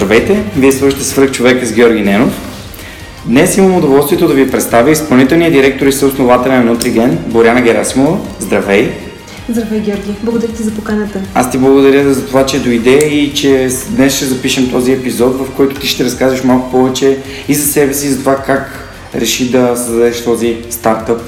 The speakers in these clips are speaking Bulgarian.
Здравейте, вие слушате Свърх човека с Георги Ненов. Днес имам удоволствието да ви представя изпълнителния директор и съосновател на Нутриген, Боряна Герасимова. Здравей! Здравей, Георги. Благодаря ти за поканата. Аз ти благодаря за това, че дойде и че днес ще запишем този епизод, в който ти ще разкажеш малко повече и за себе си, и за това как реши да създадеш този стартъп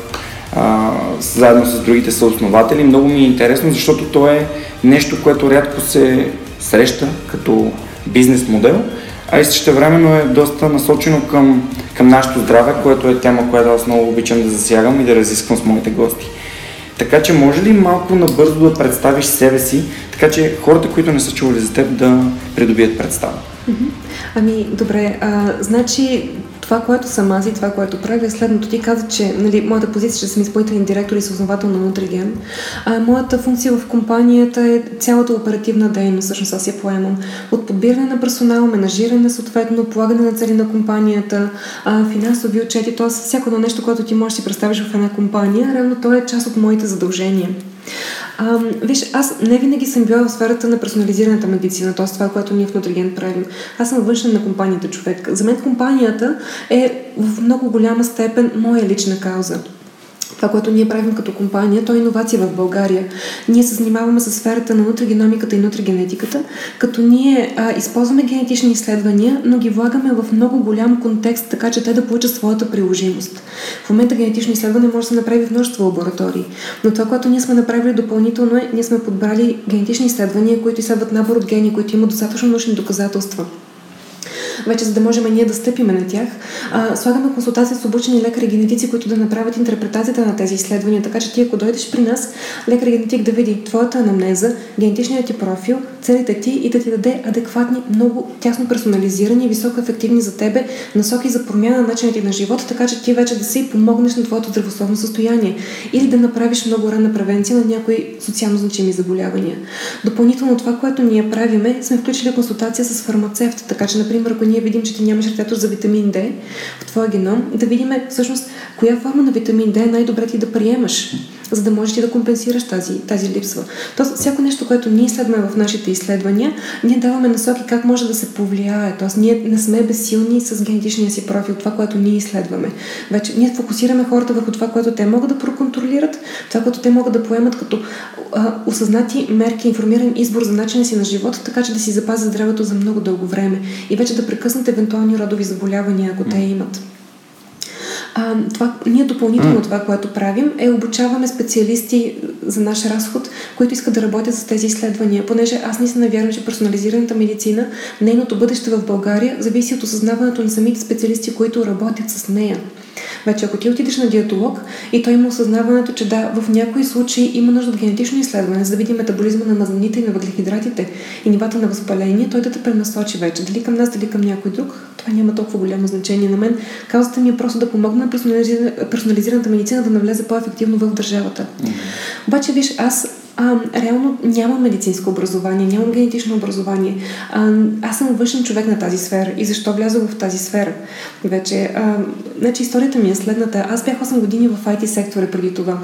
а, заедно с другите съоснователи. Много ми е интересно, защото то е нещо, което рядко се среща като бизнес модел, а и също времено е доста насочено към, към нашето здраве, което е тема, която аз много обичам да засягам и да разисквам с моите гости. Така че може ли малко набързо да представиш себе си, така че хората, които не са чували за теб, да придобият представа? Ами, добре. А, значи, това, което съм аз и това, което правя е следното. Ти каза, че нали, моята позиция, че съм изпълнителен директор и съосновател на Нутриген. А, моята функция в компанията е цялата оперативна дейност, всъщност аз я поемам. От подбиране на персонал, менажиране, съответно, полагане на цели на компанията, а, финансови отчети, т.е. всяко едно нещо, което ти можеш да си представиш в една компания, реално то е част от моите задължения. А, виж, аз не винаги съм била в сферата на персонализираната медицина, т.е. това, което ние в Нутриген правим. Аз съм външен на компанията човек. За мен компанията е в много голяма степен моя лична кауза това, което ние правим като компания, то е иновация в България. Ние се занимаваме с сферата на нутригеномиката и нутригенетиката, като ние а, използваме генетични изследвания, но ги влагаме в много голям контекст, така че те да получат своята приложимост. В момента генетично изследване може да се направи в множество лаборатории, но това, което ние сме направили допълнително е, ние сме подбрали генетични изследвания, които изследват набор от гени, които имат достатъчно научни доказателства вече за да можем ние да стъпиме на тях. А, слагаме консултация с обучени лекари генетици, които да направят интерпретацията на тези изследвания, така че ти ако дойдеш при нас, лекар генетик да види твоята анамнеза, генетичният ти профил, целите ти и да ти даде адекватни, много тясно персонализирани, високо ефективни за тебе насоки за промяна на начините на живота, така че ти вече да си помогнеш на твоето здравословно състояние или да направиш много ранна превенция на някои социално значими заболявания. Допълнително това, което ние правиме, сме включили консултация с фармацевт, така че, например, ако ние видим, че ти нямаш рецептор за витамин D в твоя геном, да видим всъщност коя форма на витамин D е най-добре ти да приемаш, за да можеш ти да компенсираш тази, тази липсва. Тоест, всяко нещо, което ние изследваме в нашите изследвания, ние даваме насоки как може да се повлияе. Тоест, ние не сме безсилни с генетичния си профил, това, което ние изследваме. Вече ние фокусираме хората върху това, което те могат да проконтролират, това, което те могат да поемат като а, осъзнати мерки, информиран избор за начина си на живота, така че да си запазят здравето за много дълго време и вече да прекъснат евентуални родови заболявания, ако те имат. А, това, ние допълнително mm. това, което правим, е обучаваме специалисти за наш разход, които искат да работят с тези изследвания, понеже аз не съм навярвам, че персонализираната медицина, нейното бъдеще в България, зависи от осъзнаването на самите специалисти, които работят с нея. Вече ако ти отидеш на диетолог и той има осъзнаването, че да, в някои случаи има нужда от генетично изследване, за да види метаболизма на мазаните и на въглехидратите и нивата на възпаление, той да те пренасочи вече. Дали към нас, дали към някой друг, това няма толкова голямо значение на мен. Каузата ми е просто да помогна на персонализираната медицина да навлезе по-ефективно в държавата. Mm-hmm. Обаче, виж, аз а, реално нямам медицинско образование, нямам генетично образование. А, аз съм външен човек на тази сфера. И защо влязох в тази сфера? Вече, а, значи историята ми е следната. Аз бях 8 години в IT сектора преди това.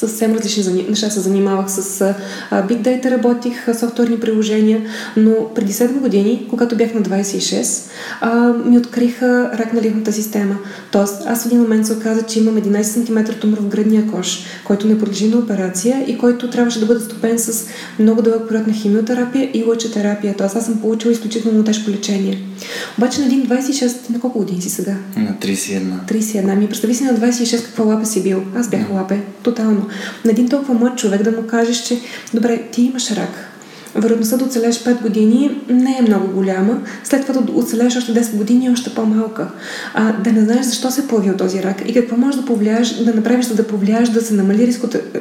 Съвсем различни неща се занимавах с Big Data, работих софтуерни приложения, но преди 7 години, когато бях на 26, а, ми откриха рак на ливната система. Тоест, аз в един момент се оказа, че имам 11 см тумор в гръдния кош, който не подлежи на операция и който трябваше да бъде стопен с много дълъг период на химиотерапия и лъчетерапия. Тоест, аз съм получила изключително тежко лечение. Обаче на един 26, на колко години си сега? На 31. 31. Ми представи си на 26 какво лапе си бил. Аз бях лапе, тотално. На един толкова млад човек да му кажеш, че добре, ти имаш рак, вероятността да оцелеш 5 години не е много голяма. След това да оцелеш още 10 години е още по-малка. А, да не знаеш защо се е появил този рак и какво можеш да повлияеш, да направиш, за да повлияеш да се намали риск е,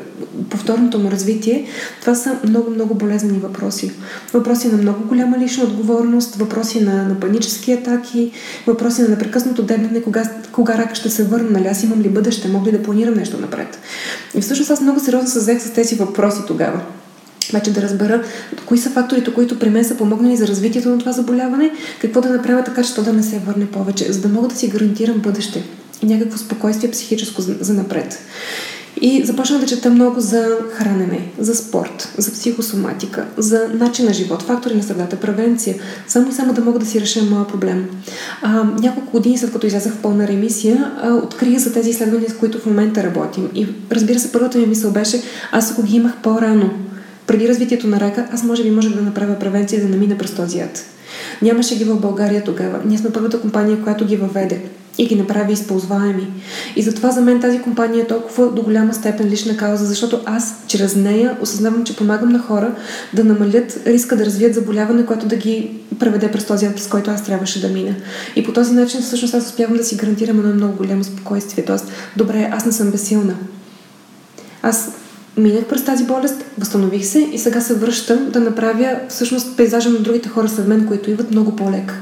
повторното му развитие, това са много, много болезнени въпроси. Въпроси на много голяма лична отговорност, въпроси на, на панически атаки, въпроси на непрекъснато дебне, кога, кога рака ще се върне, нали аз имам ли бъдеще, мога ли да планирам нещо напред. И всъщност аз много сериозно се взех с тези въпроси тогава вече да разбера кои са факторите, които при мен са помогнали за развитието на това заболяване, какво да направя така, че то да не се върне повече, за да мога да си гарантирам бъдеще и някакво спокойствие психическо за, за напред. И започнах да чета много за хранене, за спорт, за психосоматика, за начин на живот, фактори на средата, превенция, само и само да мога да си реша моя проблем. А, няколко години след като излязах в пълна ремисия, а, открих за тези изследвания, с които в момента работим. И разбира се, първата ми мисъл беше, аз ако ги имах по-рано, преди развитието на рака, аз може би можех да направя превенция да не мина през този ад. Нямаше ги в България тогава. Ние сме първата компания, която ги въведе и ги направи използваеми. И затова за мен тази компания е толкова до голяма степен лична кауза, защото аз чрез нея осъзнавам, че помагам на хора да намалят риска да развият заболяване, което да ги преведе през този през който аз трябваше да мина. И по този начин всъщност аз успявам да си гарантирам едно много голямо спокойствие. Тоест, добре, аз не съм безсилна. Аз минах през тази болест, възстанових се и сега се връщам да направя всъщност пейзажа на другите хора след мен, които идват много по-лек.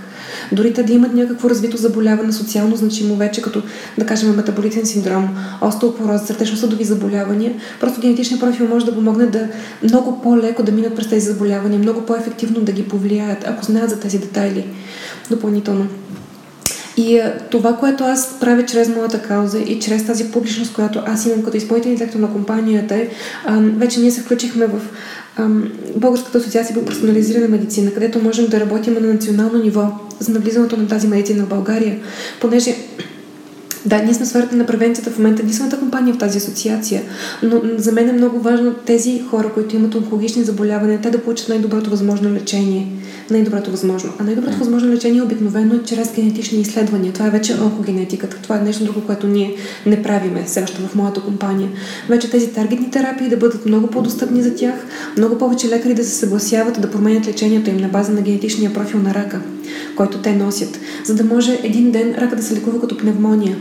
Дори те да имат някакво развито заболяване, социално значимо вече, като да кажем метаболитен синдром, остеопороз, сърдечно-съдови заболявания, просто генетичният профил може да помогне да много по-леко да минат през тези заболявания, много по-ефективно да ги повлияят, ако знаят за тези детайли допълнително. И а, това, което аз правя чрез моята кауза и чрез тази публичност, която аз имам като изпълнителен директор на компанията е, вече ние се включихме в Българската асоциация по персонализирана медицина, където можем да работим на национално ниво за навлизането на тази медицина в България, понеже да, ние сме сферата на превенцията в момента единствената компания в тази асоциация, но за мен е много важно тези хора, които имат онкологични заболявания, те да получат най-доброто възможно лечение най-доброто възможно. А най-доброто възможно лечение обикновено е чрез генетични изследвания. Това е вече онкогенетиката. Това е нещо друго, което ние не правиме все още в моята компания. Вече тези таргетни терапии да бъдат много по-достъпни за тях, много повече лекари да се съгласяват да променят лечението им на база на генетичния профил на рака, който те носят, за да може един ден рака да се лекува като пневмония,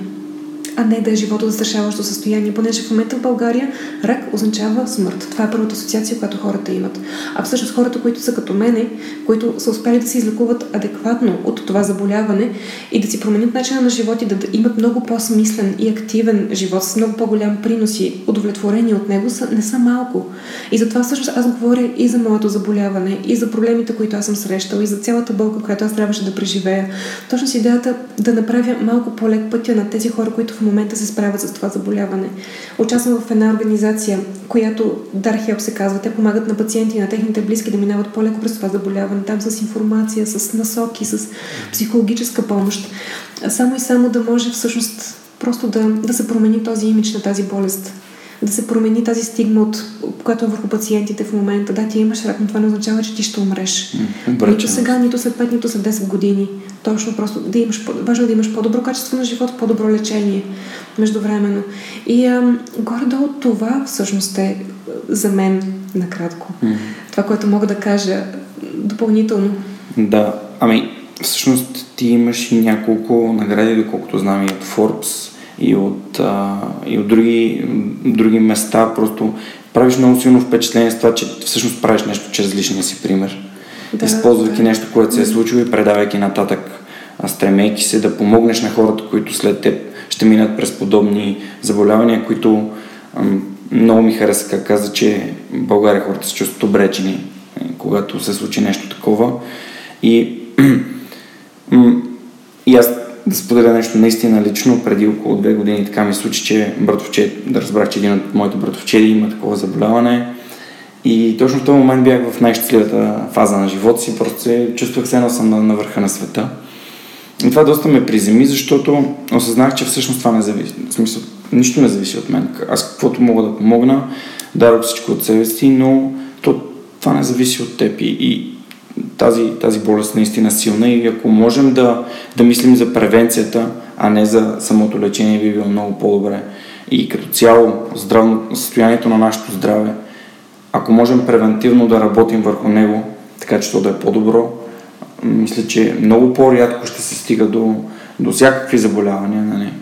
а не да е живото застрашаващо състояние, понеже в момента в България рак означава смърт. Това е първата асоциация, която хората имат. А всъщност хората, които са като мене, които са успели да се излекуват адекватно от това заболяване и да си променят начина на живот и да, имат много по-смислен и активен живот с много по-голям принос и удовлетворение от него, са, не са малко. И затова всъщност аз говоря и за моето заболяване, и за проблемите, които аз съм срещала, и за цялата болка, която аз трябваше да преживея. Точно с идеята да направя малко по-лек пътя на тези хора, които в момента се справят с това заболяване. Участвам в една организация, която Дархелп се казва. Те помагат на пациенти и на техните близки да минават по-леко през това заболяване. Там с информация, с насоки, с психологическа помощ. Само и само да може всъщност просто да, да се промени този имидж на тази болест да се промени тази стигма, от, която е върху пациентите в момента. Да, ти имаш рак, но това не означава, че ти ще умреш. Mm, нито сега, нито след 5, нито след 10 години. Точно просто да имаш, важно е да имаш по-добро качество на живот, по-добро лечение междувременно. И ам, горе-долу това всъщност е за мен накратко. Mm. Това, което мога да кажа допълнително. Да, ами всъщност ти имаш и няколко награди, доколкото знам и от Forbes, и от, а, и от други, други места. Просто правиш много силно впечатление с това, че всъщност правиш нещо чрез личния си пример. Да, използвайки да. нещо, което се е случило и предавайки нататък, стремейки се да помогнеш на хората, които след теб ще минат през подобни заболявания, които ам, много ми хареса как каза, че в България хората се чувстват обречени, когато се случи нещо такова. И, и аз да споделя нещо наистина лично. Преди около две години така ми случи, че братовче, да разбрах, че един от моите братовчери има такова заболяване. И точно в този момент бях в най-щастливата фаза на живота си. Просто се чувствах се едно съм на, на върха на света. И това доста ме приземи, защото осъзнах, че всъщност това не зависи. В смисъл, нищо не зависи от мен. Аз каквото мога да помогна, дарам всичко от себе си, но то, това не зависи от теб. И, и тази, тази болест наистина силна и ако можем да, да мислим за превенцията, а не за самото лечение, би било много по-добре. И като цяло здравно, състоянието на нашето здраве, ако можем превентивно да работим върху него, така че то да е по-добро, мисля, че много по-рядко ще се стига до, до всякакви заболявания. Нали?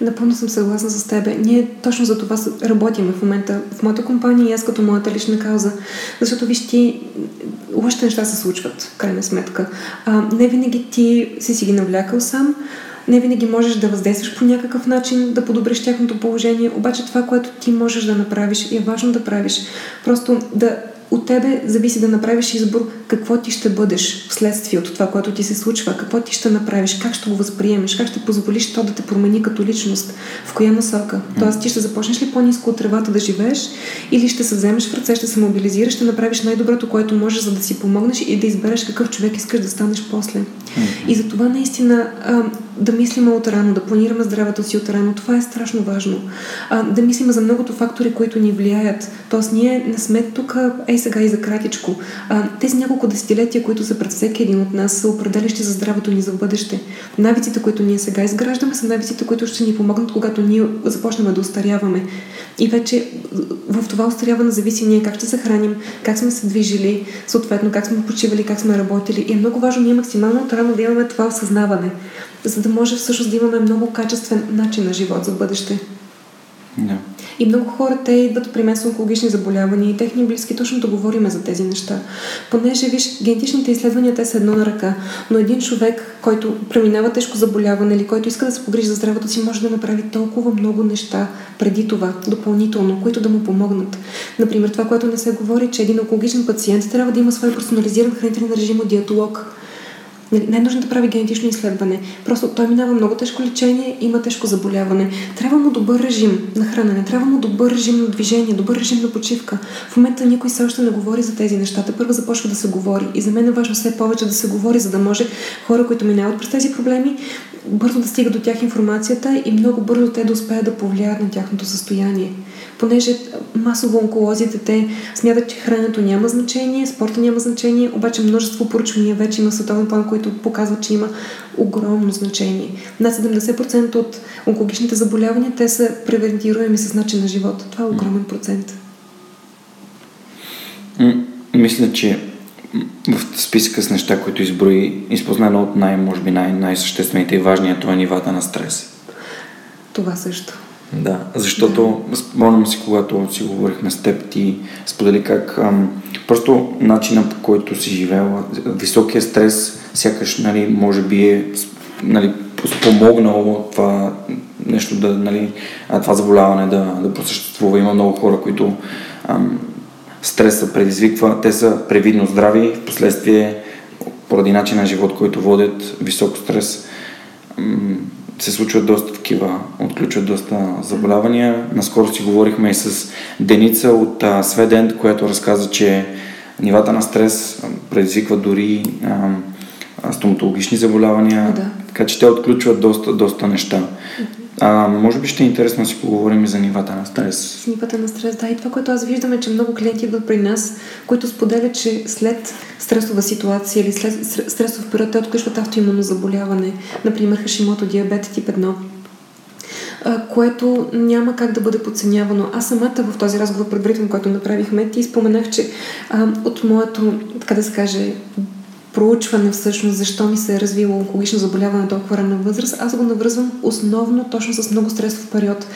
Напълно съм съгласна с теб. Ние точно за това работим в момента в моята компания и аз като моята лична кауза. Защото виж ти, лошите неща се случват, в крайна сметка. А, не винаги ти си си ги навлякал сам, не винаги можеш да въздействаш по някакъв начин, да подобриш тяхното положение, обаче това, което ти можеш да направиш, е важно да правиш. Просто да от тебе зависи да направиш избор какво ти ще бъдеш вследствие от това, което ти се случва, какво ти ще направиш, как ще го възприемеш, как ще позволиш то да те промени като личност, в коя насока. Тоест ти ще започнеш ли по-низко от тревата да живееш или ще се вземеш в ръце, ще се мобилизираш, ще направиш най-доброто, което можеш, за да си помогнеш и да избереш какъв човек искаш да станеш после. И за това наистина да мислим от рано, да планираме здравето си от рано, това е страшно важно. Да мислим за многото фактори, които ни влияят. Тоест ние не сме тук, ей сега и за кратичко. А, тези няколко десетилетия, които са пред всеки един от нас, са определящи за здравето ни за бъдеще. Навиците, които ние сега изграждаме, са навиците, които ще ни помогнат, когато ние започнем да устаряваме. И вече в това устаряване зависи ние как ще се храним, как сме се движили, съответно как сме почивали, как сме работили. И е много важно ние максимално рано да имаме това осъзнаване, за да може всъщност да имаме много качествен начин на живот за бъдеще. Да. И много хора, те идват при мен с онкологични заболявания и техни близки точно да говорим за тези неща. Понеже, виж, генетичните изследвания, те са едно на ръка, но един човек, който преминава тежко заболяване или който иска да се погрижи за здравето си, може да направи толкова много неща преди това, допълнително, които да му помогнат. Например, това, което не се говори, че един онкологичен пациент трябва да има свой персонализиран хранителен режим от диетолог не е нужно да прави генетично изследване. Просто той минава много тежко лечение, има тежко заболяване. Трябва му добър режим на хранене, трябва му добър режим на движение, добър режим на почивка. В момента никой все още не говори за тези неща. Те първо започва да се говори. И за мен е важно все повече да се говори, за да може хора, които минават през тези проблеми, бързо да стига до тях информацията и много бързо те да успеят да повлияят на тяхното състояние понеже масово онколозите те смятат, че храненето няма значение, спорта няма значение, обаче множество поручвания вече има световен план, които показват, че има огромно значение. Над 70% от онкологичните заболявания те са превентируеми с начин на живота. Това е огромен процент. Мисля, че в списъка с неща, които изброи, изпознано от най, може би най- най-съществените и важния, това е нивата на стрес. Това също. Да, защото да. спомням си, когато си говорихме с теб, ти сподели как ам, просто начина по който си живела, високия стрес, сякаш, нали, може би е нали, спомогнало това нещо да, нали, това заболяване да, да просъществува. Има много хора, които ам, стреса предизвиква, те са превидно здрави, в последствие поради начина на живот, който водят висок стрес, ам, се случват доста такива, отключват доста заболявания. Наскоро си говорихме и с Деница от а, Сведент, която разказа, че нивата на стрес предизвиква дори а, стоматологични заболявания, да. така че те отключват доста, доста неща. А, може би ще е интересно да си поговорим и за нивата на стрес. С нивата на стрес, да. И това, което аз виждам е, че много клиенти идват при нас, които споделят, че след стресова ситуация или след стресов период те отключват автоимунно заболяване, например хашимото диабет тип 1 което няма как да бъде подценявано. Аз самата в този разговор предварително, който направихме, ти споменах, че а, от моето, така да се каже, проучване всъщност защо ми се е развило онкологично заболяване толкова ранна възраст, аз го навръзвам основно точно с много стресов период.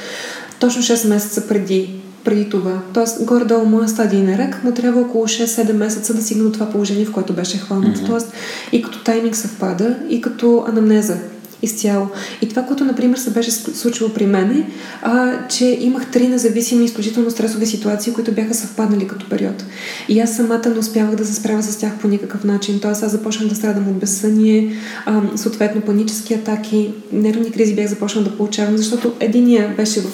Точно 6 месеца преди преди това. Тоест, горе-долу моя стадийна рак му трябва около 6-7 месеца да стигне до това положение, в което беше хванат. Mm-hmm. Тоест, и като тайминг съвпада, и като анамнеза изцяло. И това, което, например, се беше случило при мен е, а, че имах три независими, изключително стресови ситуации, които бяха съвпаднали като период. И аз самата не успявах да се справя с тях по никакъв начин. Тоест, аз започнах да страдам от безсъние, съответно панически атаки, нервни кризи бях започнала да получавам, защото единия беше в,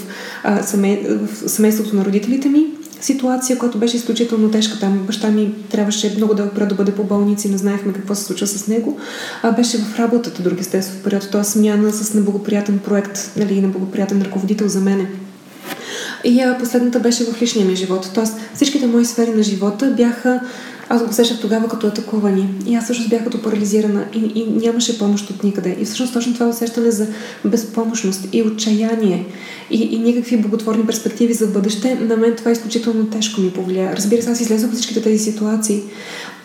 семей, в семейството на родителите ми, ситуация, която беше изключително тежка. Там баща ми трябваше много дълъг период да бъде по болници, не знаехме какво се случва с него. А беше в работата други естествен период, т.е. смяна с неблагоприятен проект, нали, неблагоприятен ръководител за мене. И а, последната беше в личния ми живот. Тоест всичките мои сфери на живота бяха аз го усещах тогава като атакувани. И аз всъщност бях като парализирана и, и нямаше помощ от никъде. И всъщност точно това усещане за безпомощност и отчаяние и, и никакви благотворни перспективи за бъдеще, на мен това изключително тежко ми повлия. Разбира се, аз излезох от всичките тези ситуации.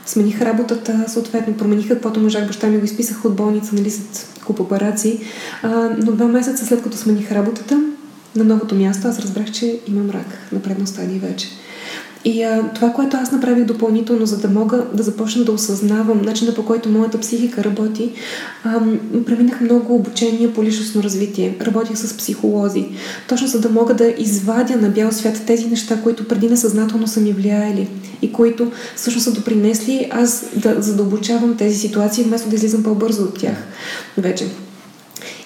Смених работата, съответно промених каквото можах. Баща ми го изписах от болница, нали, след куп операции. А, но два месеца след като смених работата, на новото място аз разбрах, че имам рак на предна стадия вече. И а, това, което аз направих допълнително, за да мога да започна да осъзнавам начина по който моята психика работи, а, преминах много обучение по личностно развитие. Работих с психолози, точно за да мога да извадя на бял свят тези неща, които преди несъзнателно са ми влияели и които всъщност са допринесли аз да задълбочавам тези ситуации, вместо да излизам по-бързо от тях вече.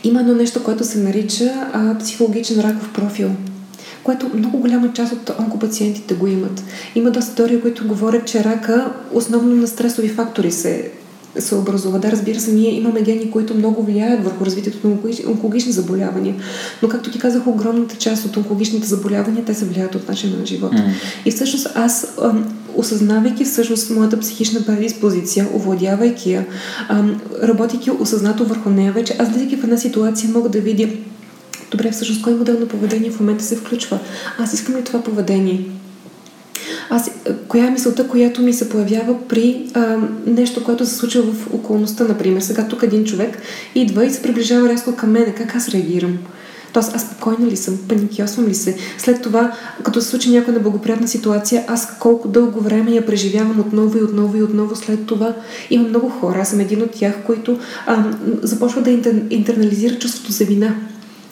Има едно нещо, което се нарича а, психологичен раков профил което много голяма част от онкопациентите го имат. Има доста теории, които говорят, че рака основно на стресови фактори се се образува. Да, разбира се, ние имаме гени, които много влияят върху развитието на онкологични заболявания. Но, както ти казах, огромната част от онкологичните заболявания, те се влияят от начина на живота. Mm. И всъщност аз, осъзнавайки всъщност моята психична предиспозиция, овладявайки я, работейки осъзнато върху нея вече, аз влизайки в една ситуация мога да видя добре, всъщност кой модел на поведение в момента се включва? Аз искам ли това поведение? Аз, коя е мисълта, която ми се появява при а, нещо, което се случва в околността, например. Сега тук един човек идва и се приближава рязко към мен. Как аз реагирам? Тоест, аз спокойна ли съм? Паникьосвам ли се? След това, като се случи някоя неблагоприятна ситуация, аз колко дълго време я преживявам отново и отново и отново след това. Има много хора, аз съм един от тях, които а, започват да интер, интернализират чувството за вина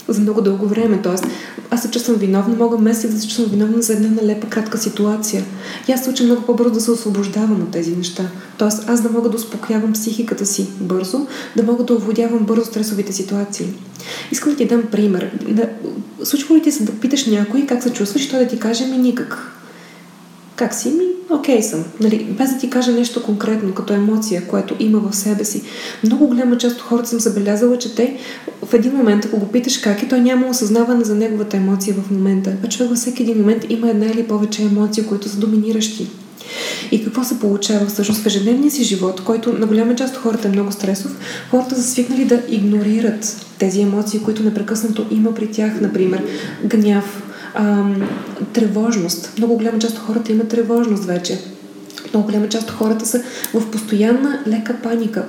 за много дълго време. Тоест, аз се чувствам виновна, мога месец да се чувствам виновна за една налепа кратка ситуация. И аз се уча много по-бързо да се освобождавам от тези неща. Тоест, аз да мога да успокоявам психиката си бързо, да мога да овладявам бързо стресовите ситуации. Искам да ти дам пример. случва ли ти се да питаш някой как се чувстваш и той да ти каже ми никак. Как си? Ми, окей okay съм. Нали, без да ти кажа нещо конкретно, като емоция, което има в себе си. Много голяма част от хората съм забелязала, че те в един момент, ако го питаш как е, той няма осъзнаване за неговата емоция в момента. А човек във всеки един момент има една или повече емоции, които са доминиращи. И какво се получава всъщност в ежедневния си живот, който на голяма част от хората е много стресов, хората са свикнали да игнорират тези емоции, които непрекъснато има при тях, например, гняв, ам, тревожност. Много голяма част от хората имат тревожност вече. Много голяма част от хората са в постоянна лека паника,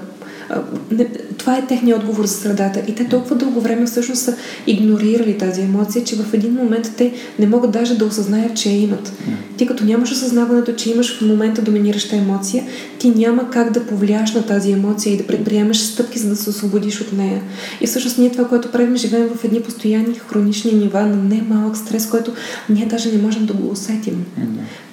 това е техният отговор за средата. И те толкова дълго време всъщност са игнорирали тази емоция, че в един момент те не могат даже да осъзнаят, че я имат. Ти като нямаш осъзнаването, че имаш в момента доминираща емоция, ти няма как да повлияш на тази емоция и да предприемаш стъпки, за да се освободиш от нея. И всъщност ние това, което правим, живеем в едни постоянни хронични нива на немалък стрес, който ние даже не можем да го усетим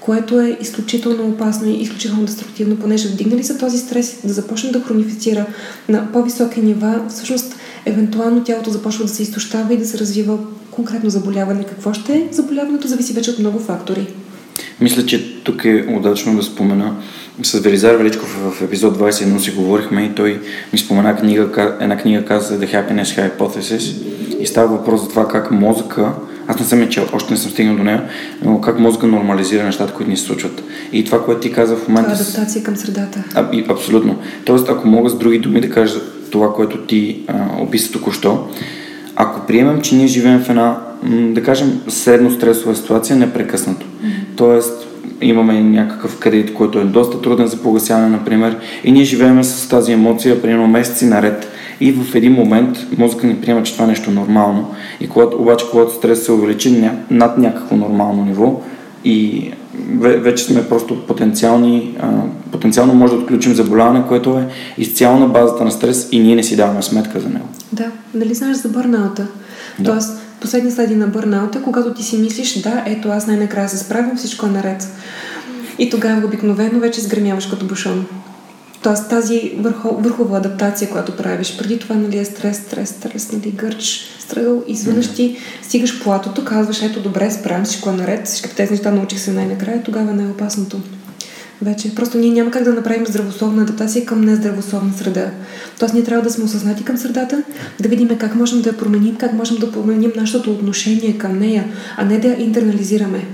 което е изключително опасно и изключително деструктивно, понеже вдигнали се този стрес да започне да хронифицира на по-високи нива, всъщност евентуално тялото започва да се изтощава и да се развива конкретно заболяване. Какво ще е? Заболяването зависи вече от много фактори. Мисля, че тук е удачно да спомена. С Велизар Величков в епизод 21 си говорихме и той ми спомена книга, една книга каза The Happiness Hypothesis и става въпрос за това как мозъка аз не съм я чел, още не съм стигнал до нея, но как мозъка нормализира нещата, които ни се случват. И това, което ти каза в момента... Е адаптация към средата. А, и, абсолютно. Тоест, ако мога с други думи да кажа това, което ти а, описа току-що, ако приемем, че ние живеем в една, да кажем, средно стресова ситуация непрекъснато. Mm-hmm. Тоест, имаме някакъв кредит, който е доста труден за погасяване, например, и ние живеем с тази емоция, примерно месеци наред и в един момент мозъка ни приема, че това е нещо нормално. И когато, обаче, когато стрес се увеличи над някакво нормално ниво и вече сме просто потенциални, а, потенциално може да отключим заболяване, което е изцяло на базата на стрес и ние не си даваме сметка за него. Да, дали знаеш за бърнаута? Да. Тоест, последния стадия на бърнаута, когато ти си мислиш, да, ето аз най-накрая се справям, всичко е наред. И тогава обикновено вече сгремяваш като бушон. Тоест тази върхов, върхова адаптация, която правиш, преди това нали, е стрес, стрес, стрес, нали, гърч, стръгъл, изведнъж ти стигаш платото, казваш, ето добре, справям всичко е наред, всички тези неща научих се най-накрая, тогава е опасното. Вече. Просто ние няма как да направим здравословна адаптация към нездравословна среда. Тоест ние трябва да сме осъзнати към средата, да видим как можем да я променим, как можем да променим нашето отношение към нея, а не да я интернализираме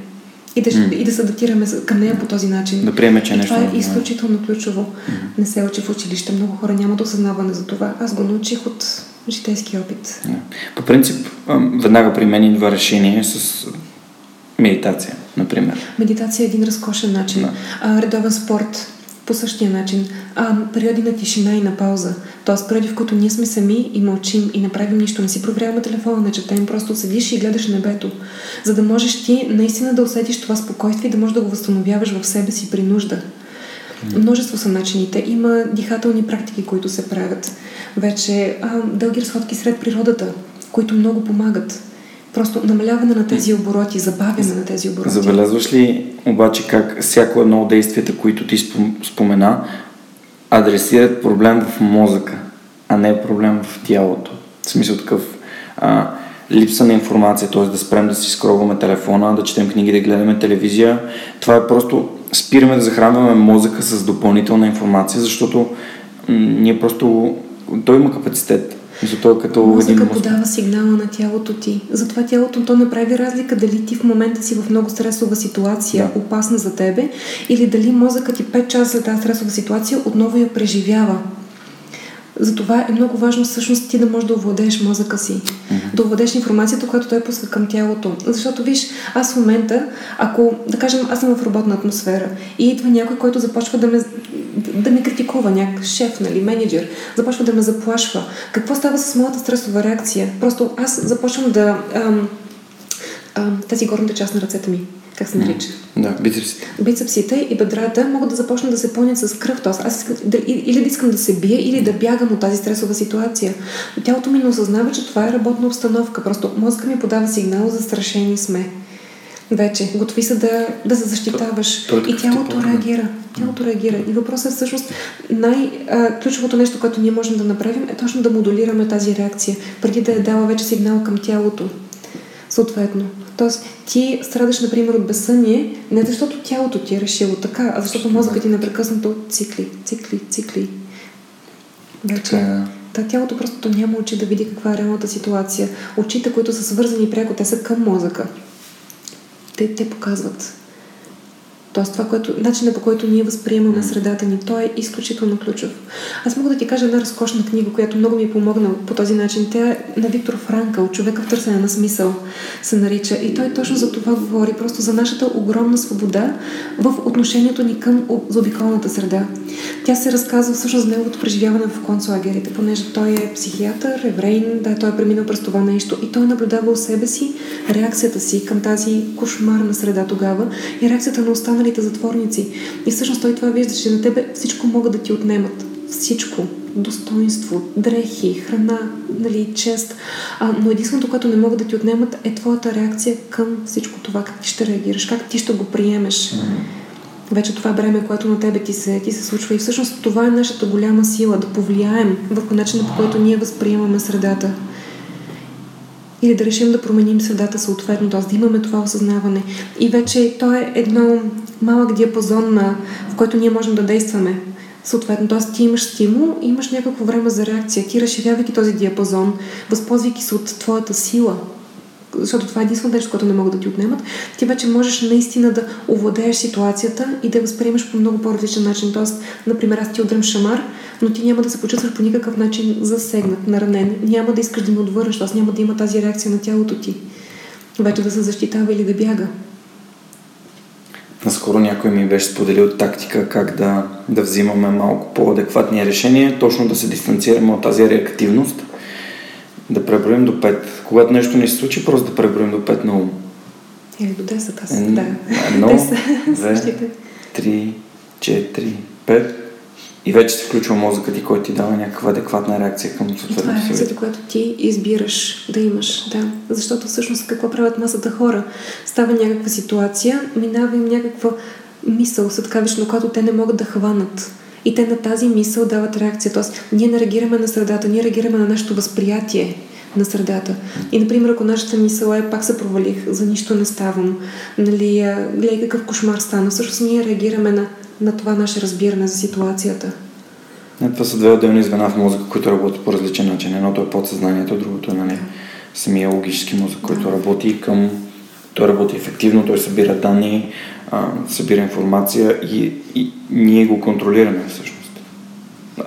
и да, mm. и да се адаптираме към нея по този начин. Да приеме, че и нещо. Това е изключително ключово. Mm. Не се учи в училище. Много хора нямат осъзнаване за това. Аз го научих от житейски опит. По принцип, веднага при мен идва решение с медитация, например. Медитация е един разкошен начин. Да. А, редовен спорт по същия начин. А, периоди на тишина и на пауза. Тоест, периоди, в които ние сме сами и мълчим и не правим нищо, не си проверяваме телефона, не четем, просто седиш и гледаш небето. За да можеш ти наистина да усетиш това спокойствие и да можеш да го възстановяваш в себе си при нужда. Множество са начините. Има дихателни практики, които се правят. Вече а, дълги разходки сред природата, които много помагат. Просто намаляване на тези обороти, забавяне на тези обороти. Забелязваш ли обаче как всяко едно от действията, които ти спомена, адресират проблем в мозъка, а не проблем в тялото? В смисъл такъв а, липса на информация, т.е. да спрем да си скроваме телефона, да четем книги, да гледаме телевизия. Това е просто спираме да захранваме мозъка с допълнителна информация, защото м- ние просто... Той има капацитет Зато като Мозъка подава сигнала на тялото ти. Затова тялото то направи разлика дали ти в момента си в много стресова ситуация, да. опасна за тебе, или дали мозъкът ти 5 часа след тази стресова ситуация отново я преживява. Затова е много важно всъщност ти да можеш да овладееш мозъка си, mm-hmm. да овладееш информацията, която той пуска към тялото. Защото виж, аз в момента, ако, да кажем, аз съм в работна атмосфера и идва някой, който започва да ме, да ме критикува, някакъв шеф, нали, менеджер, започва да ме заплашва. Какво става с моята стресова реакция? Просто аз започвам да... Ам, ам, тази горната част на ръцете ми как се нарича? Да, бицепсите. Бицепсите и бедрата могат да започнат да се пълнят с кръв. Тоест, аз искам да, или да искам да се бия, или да бягам от тази стресова ситуация. Тялото ми не осъзнава, че това е работна обстановка. Просто мозъка ми подава сигнал, застрашени сме. Вече, готови са да, да се защитаваш. То, то и тялото реагира. Тялото реагира. И въпросът е всъщност най-ключовото нещо, което ние можем да направим е точно да модулираме тази реакция, преди да е дала вече сигнал към тялото. Съответно. Тоест, ти страдаш, например, от безсъние, не защото тялото ти е решило така, а защото мозъкът ти непрекъснато цикли, цикли, цикли. Вече, е. Та тялото просто няма очи да види каква е реалната ситуация. Очите, които са свързани пряко, те са към мозъка. Те, те показват Тоест това, което, начинът по който ние възприемаме средата ни, той е изключително ключов. Аз мога да ти кажа една разкошна книга, която много ми е помогна по този начин. Тя е на Виктор Франкъл, човека в търсене на смисъл се нарича. И той точно за това говори, просто за нашата огромна свобода в отношението ни към заобиколната среда. Тя се разказва всъщност за неговото преживяване в концлагерите, понеже той е психиатър, еврейн, да, той е преминал през това нещо и той наблюдава у себе си реакцията си към тази кошмарна среда тогава и реакцията на останалите останалите затворници. И всъщност той това вижда, че на тебе всичко могат да ти отнемат. Всичко. Достоинство, дрехи, храна, нали, чест. А, но единственото, което не могат да ти отнемат е твоята реакция към всичко това. Как ти ще реагираш, как ти ще го приемеш. Вече това бреме, което на тебе ти се, ти се случва. И всъщност това е нашата голяма сила да повлияем върху начина, по който ние възприемаме средата или да решим да променим средата съответно, т.е. да имаме това осъзнаване. И вече то е едно малък диапазон, на, в който ние можем да действаме. Съответно, т.е. ти имаш стимул, имаш някакво време за реакция. Ти разширявайки този диапазон, възползвайки се от твоята сила, защото това е единственото нещо, което не могат да ти отнемат, ти вече можеш наистина да овладееш ситуацията и да я възприемаш по много по-различен начин. Тоест, например, аз ти удрям шамар, но ти няма да се почувстваш по никакъв начин засегнат, наранен. Няма да искаш да ме отвърнеш, т.е. няма да има тази реакция на тялото ти. Вече да се защитава или да бяга. Наскоро някой ми беше споделил тактика как да, да взимаме малко по-адекватни решения, точно да се дистанцираме от тази реактивност – да преброим до 5. Когато нещо не се случи, просто да преброим до 5 на ум. Или до 10, аз М, да. едно, две. 3, 4, 5 и вече се включва мозъкът ти, който ти дава някаква адекватна реакция към И това е съответното реакцията, която ти избираш да имаш. Да. Защото всъщност какво правят масата хора? Става някаква ситуация, минава им някаква мисъл, съткавично, която те не могат да хванат. И те на тази мисъл дават реакция. Тоест, ние не реагираме на средата, ние реагираме на нашето възприятие на средата. И, например, ако нашата мисъл е пак се провалих, за нищо не ставам, нали, гледай какъв кошмар стана, всъщност ние реагираме на, на това наше разбиране за ситуацията. Не, това са две отделни звена в мозъка, които работят по различен начин. Едното е подсъзнанието, другото е нали, самия логически мозък, който работи към... Той работи ефективно, той събира данни, а, събира информация и, и ние го контролираме всъщност.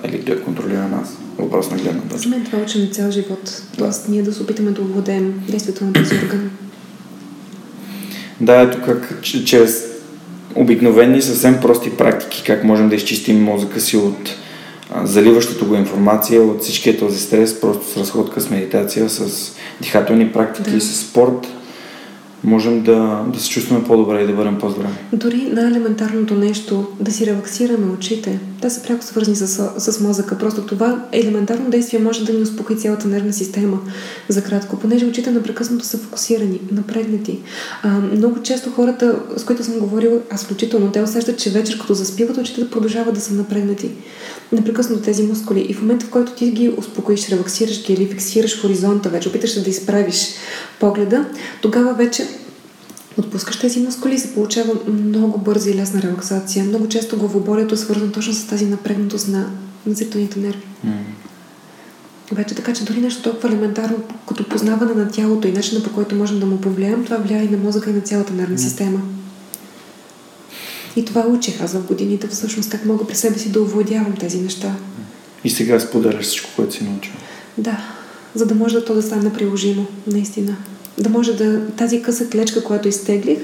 Или той контролира нас. Въпрос на гледна За точка. мен това учене цял живот. Тоест, ние да се опитаме да овладеем действието на този орган. Да, ето как чрез обикновени, съвсем прости практики, как можем да изчистим мозъка си от а, заливащата го информация, от всичкия този стрес, просто с разходка, с медитация, с дихателни практики, Да. с спорт, можем да, да се чувстваме по-добре и да бъдем по-здрави. Дори най-елементарното нещо да си релаксираме очите, те са пряко свързани с, с мозъка. Просто това елементарно действие може да ни успокои цялата нервна система за кратко, понеже очите непрекъснато са фокусирани, напрегнати. А, много често хората, с които съм говорила, аз включително, те усещат, че вечер като заспиват, очите продължават да са напрегнати. Непрекъснато тези мускули. И в момента, в който ти ги успокоиш, релаксираш ги или фиксираш хоризонта вече, опиташ се да изправиш погледа, тогава вече Отпускаш тези мускули се получава много бърза и лесна релаксация. Много често главоболието е свързано точно с тази напрегнатост на, зрителните нерви. Вече така, че дори нещо толкова елементарно, като познаване на тялото и начина по който можем да му повлияем, това влияе и на мозъка и на цялата нервна система. И това учих аз в годините, всъщност как мога при себе си да овладявам тези неща. И сега споделяш всичко, което си научил. Да, за да може да то да стане приложимо, наистина. Да може да тази къса клечка, която изтеглих,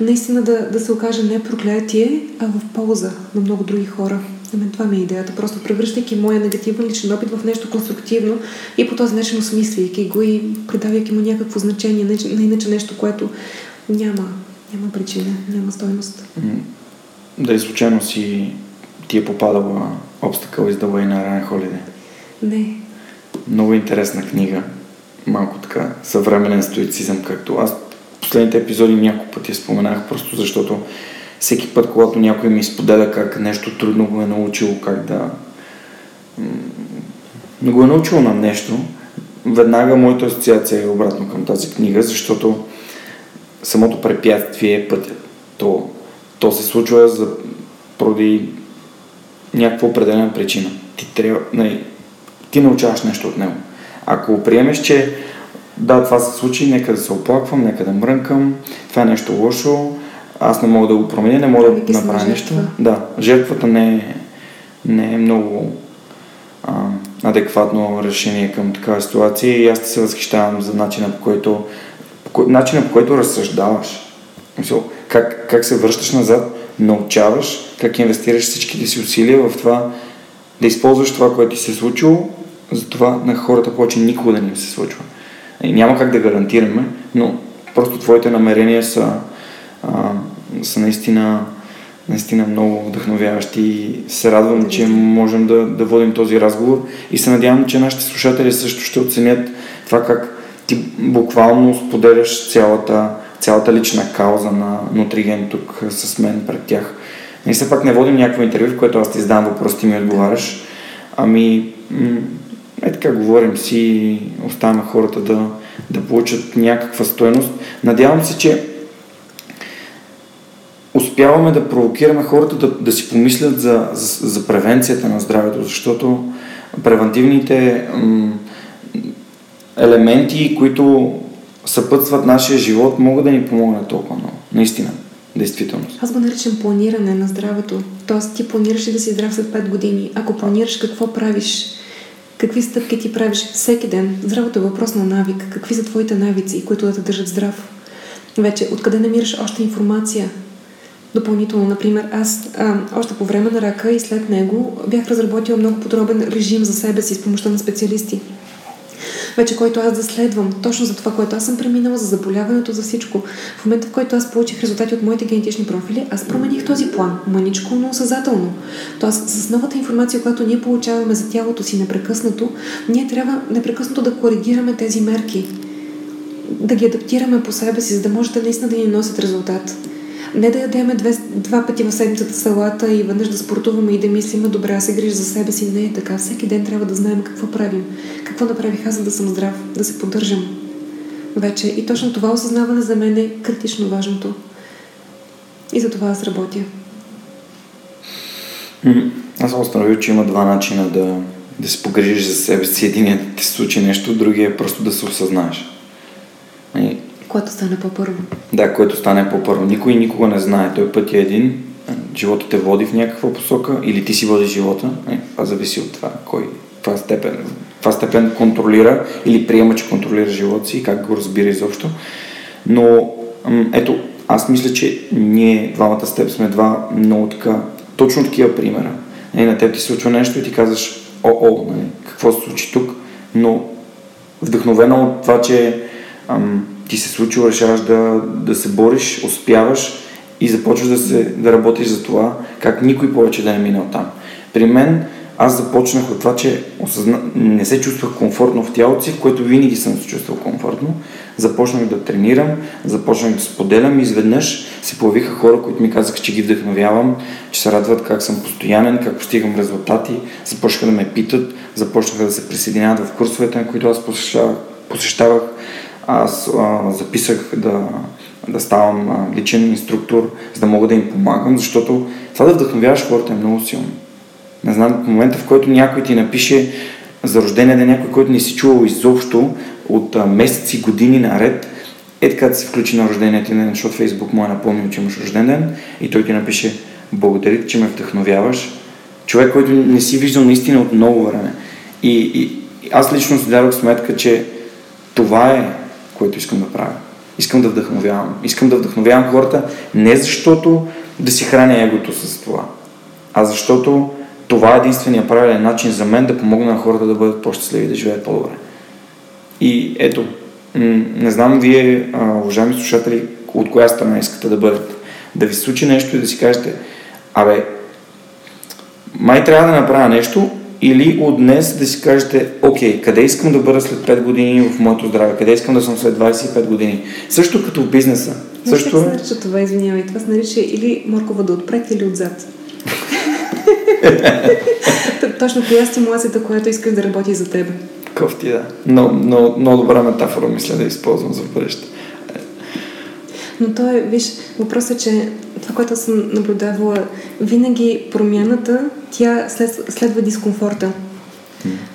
наистина да, да се окаже не проклятие, а в полза на много други хора. На мен това ми е идеята. Просто превръщайки моя негативен личен опит в нещо конструктивно и по този начин осмисляйки го и придавайки му някакво значение, не иначе нещо, което няма, няма причина, няма стойност. М, Дали случайно си ти е попадала Obstacle is the way на Ryan Holiday? Не. Много интересна книга. Малко така съвременен стоицизъм, както аз последните епизоди няколко пъти споменах, просто защото всеки път, когато някой ми споделя как нещо трудно го е научил, как да... Не го е научил на нещо, веднага моята асоциация е обратно към тази книга, защото самото препятствие е пътя. То, то се случва за, поради някаква определена причина. Ти трябва, нали, ти научаваш нещо от него. Ако приемеш, че да, това се случи, нека да се оплаквам, нека да мрънкам, това е нещо лошо, аз не мога да го променя, не мога да направя нещо. Да, жертвата не е, не е много а, адекватно решение към такава ситуация и аз ти се възхищавам за начина по който, по начина по който разсъждаваш. Мисъл, Как, как се връщаш назад, научаваш, как инвестираш всичките си усилия в това да използваш това, което ти се е случило, за това на хората повече никога да не им се случва. И няма как да гарантираме, но просто твоите намерения са, а, са наистина, наистина много вдъхновяващи и се радвам, че можем да, да водим този разговор и се надявам, че нашите слушатели също ще оценят това как ти буквално споделяш цялата, цялата лична кауза на Нутриген тук с мен пред тях. И все пак не водим някакво интервю, в което аз ти задавам въпрос, ти ми отговаряш. Ами, м- е така говорим си оставяме хората да, да получат някаква стойност. Надявам се, че успяваме да провокираме хората да, да си помислят за, за, за превенцията на здравето, защото превентивните м- елементи, които съпътстват нашия живот, могат да ни помогнат толкова много. Наистина, действителност. Аз го наричам планиране на здравето. Тоест ти планираш ли да си здрав след 5 години. Ако планираш какво правиш, какви стъпки ти правиш всеки ден. Здравето е въпрос на навик. Какви са твоите навици, които да те държат здрав? Вече, откъде намираш още информация? Допълнително, например, аз а, още по време на рака и след него бях разработила много подробен режим за себе си с помощта на специалисти. Вече който аз да следвам, точно за това, което аз съм преминала, за заболяването, за всичко. В момента, в който аз получих резултати от моите генетични профили, аз промених този план, маничко, но осъзнателно. Тоест, с новата информация, която ние получаваме за тялото си непрекъснато, ние трябва непрекъснато да коригираме тези мерки, да ги адаптираме по себе си, за да може да наистина да ни носят резултат. Не да ядеме две, два пъти в седмицата салата и веднъж да спортуваме и да мислиме, добре, аз се грижа за себе си. Не е така. Всеки ден трябва да знаем какво правим. Какво направих аз, за да съм здрав, да се поддържам. Вече. И точно това осъзнаване за мен е критично важното. И за това аз работя. Аз съм установил, че има два начина да, да се погрижиш за себе си. Единият ти случи нещо, другия е просто да се осъзнаеш. Което стане по-първо. Да, което стане по-първо. Никой никога не знае. Той път е един. Живота те води в някаква посока или ти си водиш живота. И това зависи от това, кой, това степен, това степен контролира или приема, че контролира живота си и как го разбира изобщо. Но ето, аз мисля, че ние двамата с теб сме два много така, точно такива примера. Нали, на теб ти случва нещо и ти казваш, о, о, нали, какво се случи тук, но вдъхновено от това, че ам, ти се случва, решаваш да, да се бориш, успяваш и започваш да, се, да работиш за това, как никой повече да не мине там. При мен аз започнах от това, че осъзна... не се чувствах комфортно в тялото си, в което винаги съм се чувствал комфортно. Започнах да тренирам, започнах да споделям и изведнъж се появиха хора, които ми казаха, че ги вдъхновявам, че се радват как съм постоянен, как постигам резултати, започнаха да ме питат, започнаха да се присъединяват в курсовете, на които аз посещавах. посещавах. Аз а, записах да, да ставам а, личен инструктор, за да мога да им помагам, защото това да вдъхновяваш хората е много силно. Не знам, в момента в който някой ти напише за рождение на някой, който не си чувал изобщо от а, месеци, години наред, е така да се включи на рождения ти ден, защото Фейсбук му е напомнил, че имаш рожден ден и той ти напише благодаря че ме вдъхновяваш. Човек, който не си виждал наистина от много време. И, и аз лично си дадох сметка, че това е, което искам да правя. Искам да вдъхновявам. Искам да вдъхновявам хората не защото да си храня егото с това, а защото това е единствения правилен начин за мен да помогна на хората да бъдат по-щастливи, да живеят по-добре. И ето, не знам вие, уважаеми слушатели, от коя страна искате да бъдете. Да ви случи нещо и да си кажете, абе, май трябва да направя нещо, или от днес да си кажете, окей, къде искам да бъда след 5 години в моето здраве, къде искам да съм след 25 години. Също като в бизнеса. Също... Как се нарича това, извинявай? Това се нарича или моркова да отпред или отзад. Точно коя стимулацията, която искаш да работи за теб. Кофти, да. Но, но, много добра метафора мисля да използвам за бъдеще. Но то е, виж, въпросът е, че това, което съм наблюдавала, винаги промяната, тя след, следва дискомфорта.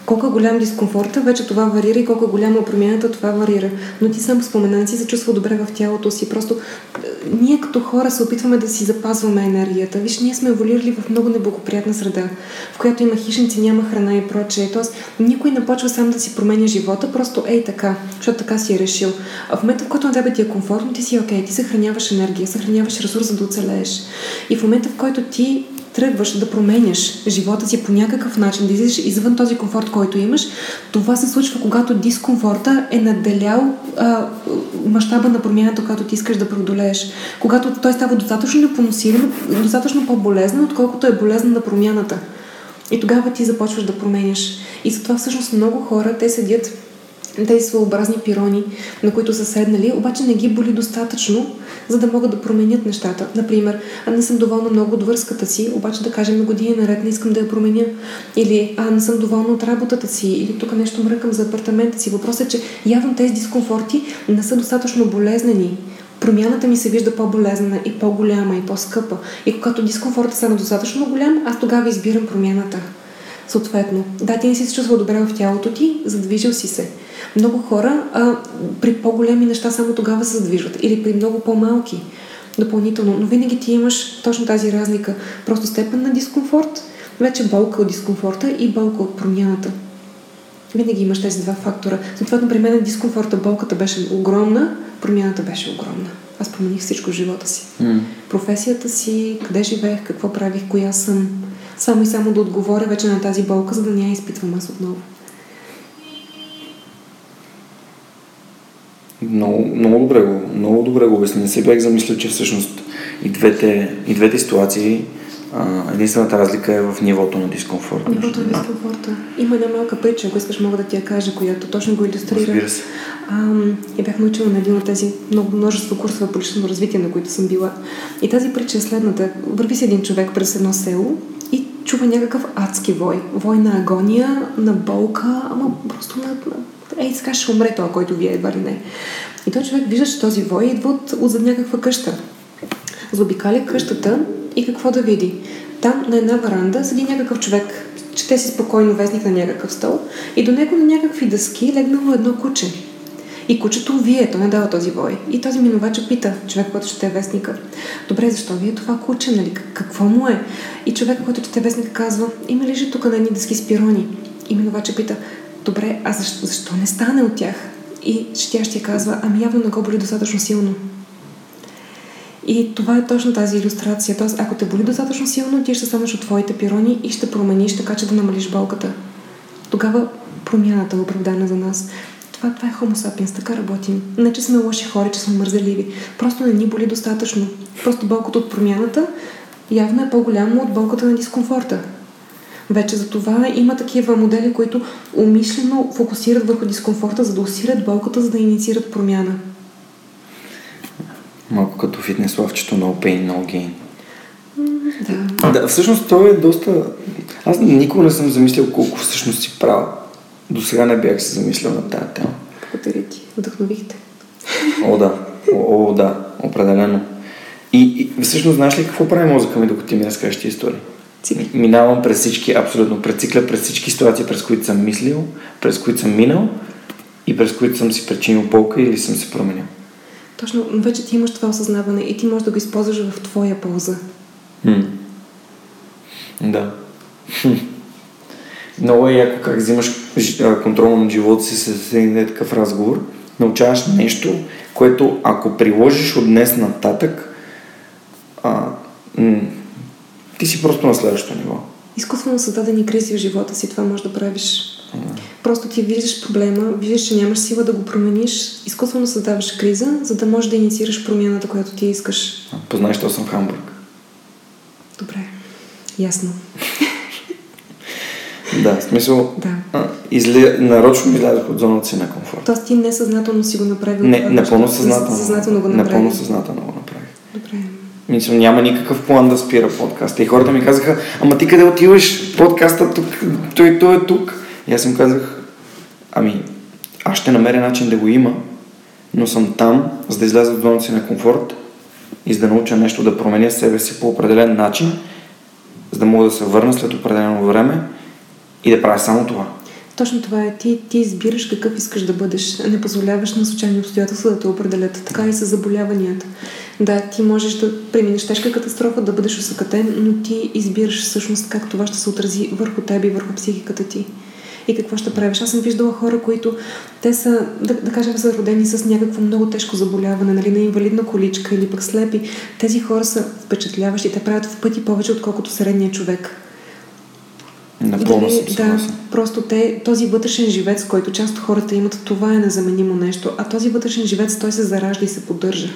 Колко е голям дискомфорта, вече това варира и колко е голяма промяната, това варира. Но ти сам спомена, си се чувства добре в тялото си. Просто е, ние като хора се опитваме да си запазваме енергията. Виж, ние сме еволюирали в много неблагоприятна среда, в която има хищници, няма храна и прочее. Тоест, никой не почва сам да си променя живота, просто ей така, защото така си е решил. А в момента, в който на тебе ти е комфортно, ти си окей, ти съхраняваш енергия, съхраняваш ресурс, за да оцелееш. И в момента, в който ти тръгваш да променяш живота си по някакъв начин, да излизаш извън този комфорт, който имаш, това се случва, когато дискомфорта е наделял мащаба на промяната, която ти искаш да преодолееш. Когато той става достатъчно непоносим, достатъчно по-болезнен, отколкото е болезнен на промяната. И тогава ти започваш да променяш. И затова всъщност много хора, те седят тези своеобразни пирони, на които са седнали, обаче не ги боли достатъчно, за да могат да променят нещата. Например, а не съм доволна много от връзката си, обаче да кажем на години наред не искам да я променя. Или а не съм доволна от работата си, или тук нещо мръкам за апартамента си. Въпросът е, че явно тези дискомфорти не са достатъчно болезнени. Промяната ми се вижда по-болезнена и по-голяма и по-скъпа. И когато дискомфортът стане достатъчно голям, аз тогава избирам промяната. Съответно, да, ти не си се чувства добре в тялото ти, задвижил си се. Много хора а, при по-големи неща само тогава се задвижват или при много по-малки допълнително. Но винаги ти имаш точно тази разлика. Просто степен на дискомфорт, вече болка от дискомфорта и болка от промяната. Винаги имаш тези два фактора. Съответно, при мен дискомфорта, болката беше огромна, промяната беше огромна. Аз промених всичко в живота си. Mm. Професията си, къде живеех, какво правих, коя съм. Само и само да отговоря вече на тази болка, за да не я изпитвам аз отново. Много, много, добре го, много добре го обясни. Не се бях замислил, че всъщност и двете, и двете ситуации а, единствената разлика е в нивото на дискомфорт. Нивото на дискомфорта. Има една малка притча, ако искаш мога да ти я кажа, която точно го иллюстрира. Разбира се. А, я бях научила на един от тези много множество курсове по лично развитие, на които съм била. И тази притча е следната. Върви си един човек през едно село и чува някакъв адски вой. Вой на агония, на болка, ама просто на... Ей, сега ще умре това, който вие едва ли не. И той човек вижда, че този вой идва от, от някаква къща. Заобикаля къщата и какво да види? Там на една варанда седи някакъв човек, чете си спокойно вестник на някакъв стол и до него на някакви дъски легнало едно куче. И кучето вие, то не дава този вой. И този минувача пита човек, който чете вестника. Добре, защо вие това куче, нали? Какво му е? И човек, който чете вестника казва, има ли же тук на едни дъски спирони? И минувача пита, добре, а защо, защо не стане от тях? И четящия казва, ами явно не го боли достатъчно силно. И това е точно тази иллюстрация. Тоест, ако те боли достатъчно силно, ти ще станеш от твоите пирони и ще промениш така, че да намалиш болката. Тогава промяната е оправдана за нас. Това, това е Homo sapiens, така работим. Не, че сме лоши хора, че сме мързеливи. Просто не ни боли достатъчно. Просто болката от промяната явно е по-голямо от болката на дискомфорта. Вече за това има такива модели, които умишлено фокусират върху дискомфорта, за да усилят болката, за да инициират промяна. Малко като фитнес лавчето no pain, no gain. Да. да. Всъщност той е доста... Аз никога не съм замислил колко всъщност си правил. До сега не бях се замислял на тази тема. Благодаря ти. Вдъхновихте. О, да. О, о, да. Определено. И, и всъщност знаеш ли какво прави мозъка ми, докато ти ми разкажеш ти истории? Цикли. Минавам през всички, абсолютно, прецикля през всички ситуации, през които съм мислил, през които съм минал и през които съм си причинил болка или съм се променил. Точно, вече ти имаш това осъзнаване и ти можеш да го използваш в твоя полза. Хм. Да. Много е яко как взимаш контрол над живота си с един такъв разговор. Научаваш нещо, което ако приложиш от днес нататък, а, м- ти си просто на следващото ниво. Изкуствено създадени кризи в живота си, това можеш да правиш. Просто ти виждаш проблема, виждаш, че нямаш сила да го промениш, изкуствено създаваш криза, за да можеш да инициираш промяната, която ти искаш. Познаеш, що съм в Хамбург. Добре, ясно. Да, в смисъл, Да. а, изли... нарочно излязох от зоната си на комфорт. Тоест ти несъзнателно си го направил. Не, напълно съзнателно. Съзнателно го направил. Напълно съзнателно го направих. Добре. Мисля, няма никакъв план да спира подкаста. И хората ми казаха, ама ти къде отиваш? Подкаста тук, той, той е тук. И аз им казах, ами, аз ще намеря начин да го има, но съм там, за да изляза от зоната си на комфорт и за да науча нещо да променя себе си по определен начин, за да мога да се върна след определено време и да правя само това. Точно това е. Ти, ти избираш какъв искаш да бъдеш. Не позволяваш на случайни обстоятелства да те определят. Така и с заболяванията. Да, ти можеш да преминеш тежка катастрофа, да бъдеш усъкатен, но ти избираш всъщност как това ще се отрази върху теб и върху психиката ти. И какво ще правиш? Аз съм виждала хора, които те са, да, да кажем, са родени с някакво много тежко заболяване, нали, на инвалидна количка или пък слепи. Тези хора са впечатляващи. Те правят в пъти повече, отколкото средния човек. Напълно съм да, просто те, този вътрешен живец, който част от хората имат, това е незаменимо нещо. А този вътрешен живец, той се заражда и се поддържа.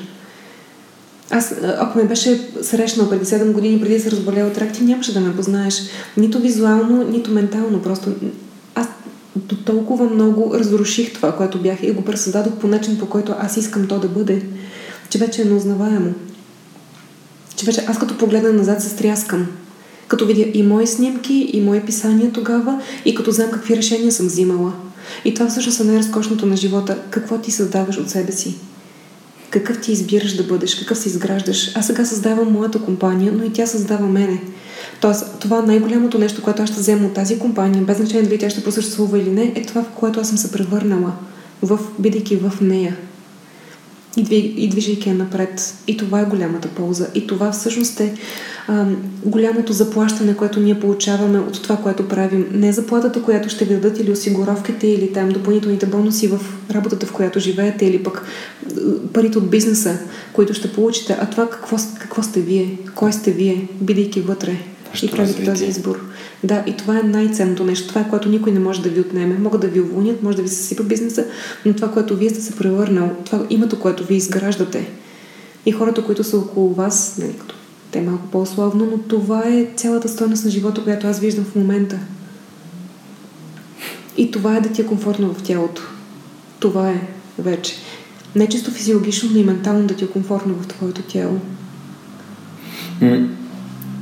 Аз, ако ме беше срещнал преди 7 години, преди да се разболя от рак, ти нямаше да ме познаеш. Нито визуално, нито ментално. Просто аз до толкова много разруших това, което бях и го пресъздадох по начин, по който аз искам то да бъде, че вече е неузнаваемо. Че вече аз като погледна назад се стряскам. Като видя и мои снимки, и мои писания тогава, и като знам какви решения съм взимала. И това всъщност е най-разкошното на живота. Какво ти създаваш от себе си? Какъв ти избираш да бъдеш? Какъв се изграждаш? Аз сега създавам моята компания, но и тя създава мене. Тоест, това най-голямото нещо, което аз ще взема от тази компания, без значение дали тя ще просъществува или не, е това, в което аз съм се превърнала, в, бидейки в нея и, дви, и движейки я напред. И това е голямата полза. И това всъщност е а, голямото заплащане, което ние получаваме от това, което правим. Не заплатата, която ще ви дадат или осигуровките, или там допълнителните бонуси в работата, в която живеете, или пък парите от бизнеса, които ще получите, а това какво, какво сте вие, кой сте вие, бидейки вътре. и правите този избор. Да, и това е най-ценното нещо. Това е което никой не може да ви отнеме. Могат да ви уволнят, може да ви съсипа бизнеса, но това, което вие сте се превърнал, това името, което вие изграждате и хората, които са около вас, нали, като те е малко по-славно, но това е цялата стойност на живота, която аз виждам в момента. И това е да ти е комфортно в тялото. Това е вече. Не чисто физиологично, но и ментално да ти е комфортно в твоето тяло.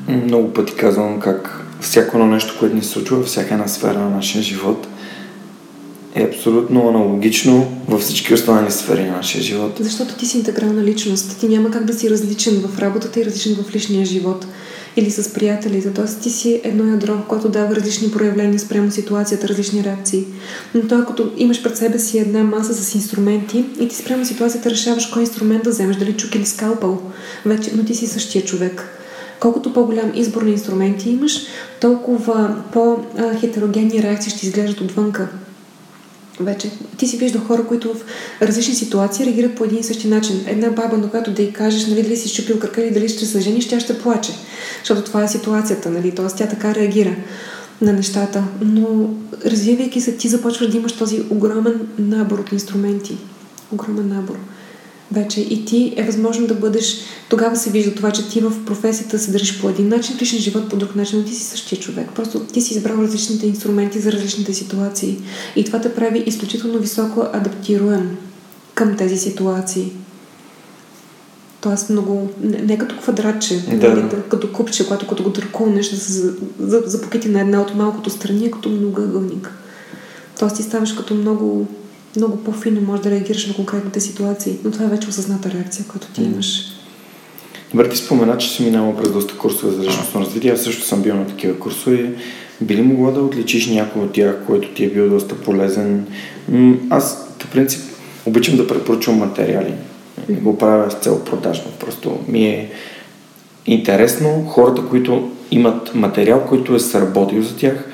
Много пъти казвам как всяко едно нещо, което ни се случва, всяка една сфера на нашия живот, е абсолютно аналогично във всички останали сфери на нашия живот. Защото ти си интегрална личност. Ти няма как да си различен в работата и различен в личния живот или с приятелите. Тоест ти си едно ядро, което дава различни проявления спрямо ситуацията, различни реакции. Но той, като имаш пред себе си една маса с инструменти и ти спрямо ситуацията решаваш кой инструмент да вземеш, дали чук или скалпъл, вече, но ти си същия човек. Колкото по-голям избор на инструменти имаш, толкова по-хетерогенни реакции ще изглеждат отвънка. Вече ти си виждал хора, които в различни ситуации реагират по един и същи начин. Една баба, на която да й кажеш, нали, дали си щупил кръка или дали ще се жениш, тя ще плаче. Защото това е ситуацията, нали? Тоест тя така реагира на нещата. Но развивайки се, ти започваш да имаш този огромен набор от инструменти. Огромен набор вече и ти е възможно да бъдеш, тогава се вижда това, че ти в професията се държиш по един начин, личен живот по друг начин, но ти си същия човек. Просто ти си избрал различните инструменти за различните ситуации. И това те прави изключително високо адаптируем към тези ситуации. Тоест много, не, не като квадратче, да. нали, като купче, когато като го търкулнеш да се запокити на една от малкото страни, е като многоъгълник. Тоест ти ставаш като много много по-фино можеш да реагираш на конкретните ситуации. Но това е вече осъзната реакция, която ти имаш. Добре, ти спомена, че си минала през доста курсове за личностно развитие. Аз също съм бил на такива курсове. Би ли могла да отличиш някой от тях, който ти е бил доста полезен? Аз, по принцип, обичам да препоръчвам материали. Не го правя с цел продажно. Просто ми е интересно хората, които имат материал, който е сработил за тях,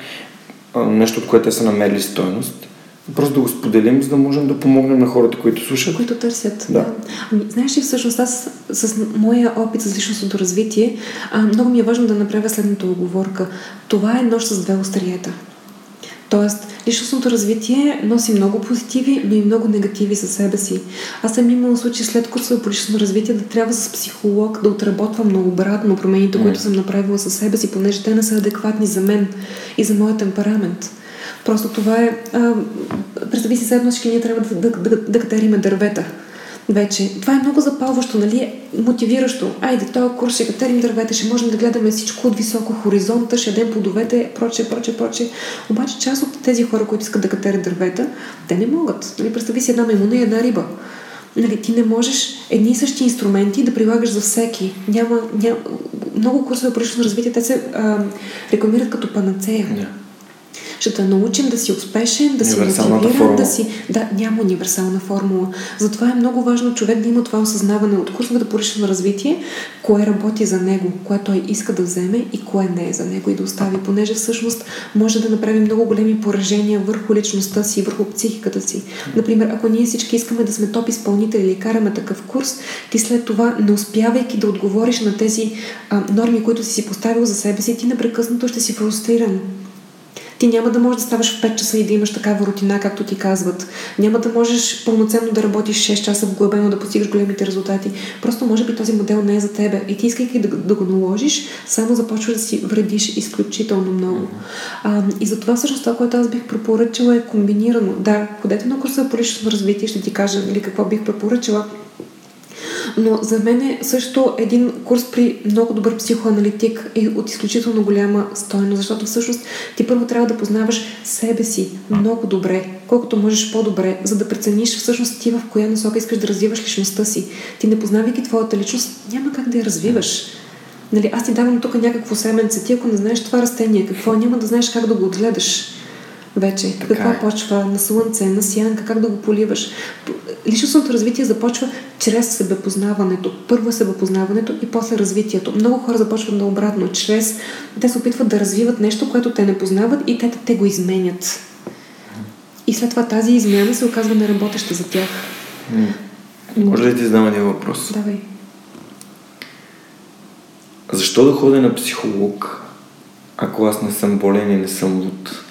нещо, от което те са намерили стойност, Просто да го споделим, за да можем да помогнем на хората, които слушат. Които търсят. Да. да. Ами, знаеш ли, всъщност аз с моя опит с личностното развитие, а, много ми е важно да направя следната оговорка. Това е нощ с две остриета. Тоест, личностното развитие носи много позитиви, но и много негативи за себе си. Аз съм имала случай след курсове по личностно развитие да трябва с психолог да отработвам многообратно промените, mm. които съм направила със себе си, понеже те не са адекватни за мен и за моя темперамент. Просто това е... А, представи си седно, всички ние трябва да, да, да, да катериме дървета. Вече. Това е много запалващо, нали? Мотивиращо. Айде, този курс ще катерим дървета, ще можем да гледаме всичко от високо хоризонта, ще ядем плодовете, проче, проче, проче. Обаче част от тези хора, които искат да катерят дървета, те не могат. Нали? Представи си една маймуна и една риба. Нали, ти не можеш едни и същи инструменти да прилагаш за всеки. Няма, няма... Много курсове по развитие, те се а, рекламират като панацея. Yeah ще те научим да си успешен, да си мотивиран, да си... Да, няма универсална формула. Затова е много важно човек да има това осъзнаване от курсовете по лично развитие, кое работи за него, кое той иска да вземе и кое не е за него и да остави, понеже всъщност може да направи много големи поражения върху личността си, върху психиката си. Например, ако ние всички искаме да сме топ изпълнители или караме такъв курс, ти след това, не успявайки да отговориш на тези а, норми, които си си поставил за себе си, ти непрекъснато ще си фрустриран. Ти няма да можеш да ставаш в 5 часа и да имаш такава рутина, както ти казват. Няма да можеш пълноценно да работиш 6 часа вглъбено, да постигаш големите резултати. Просто може би този модел не е за тебе. И ти искайки да, да го наложиш, само започваш да си вредиш изключително много. А, и затова всъщност това, което аз бих препоръчала е комбинирано. Да, ходете на курса по лично развитие, ще ти кажа нали, какво бих препоръчала но за мен е също един курс при много добър психоаналитик е от изключително голяма стойност, защото всъщност ти първо трябва да познаваш себе си много добре, колкото можеш по-добре, за да прецениш всъщност ти в коя насока искаш да развиваш личността си. Ти не познавайки твоята личност, няма как да я развиваш. Нали, аз ти давам тук някакво семенце, ти ако не знаеш това растение, какво, няма да знаеш как да го отгледаш вече. Така Каква е. почва на слънце, на сянка, как да го поливаш. Личностното развитие започва чрез себепознаването. Първо е себепознаването и после развитието. Много хора започват на обратно. Чрез те се опитват да развиват нещо, което те не познават и те, те го изменят. И след това тази измяна се оказва неработеща за тях. Може ли да ти задам един въпрос? Давай. Защо да ходя на психолог, ако аз не съм болен и не съм луд?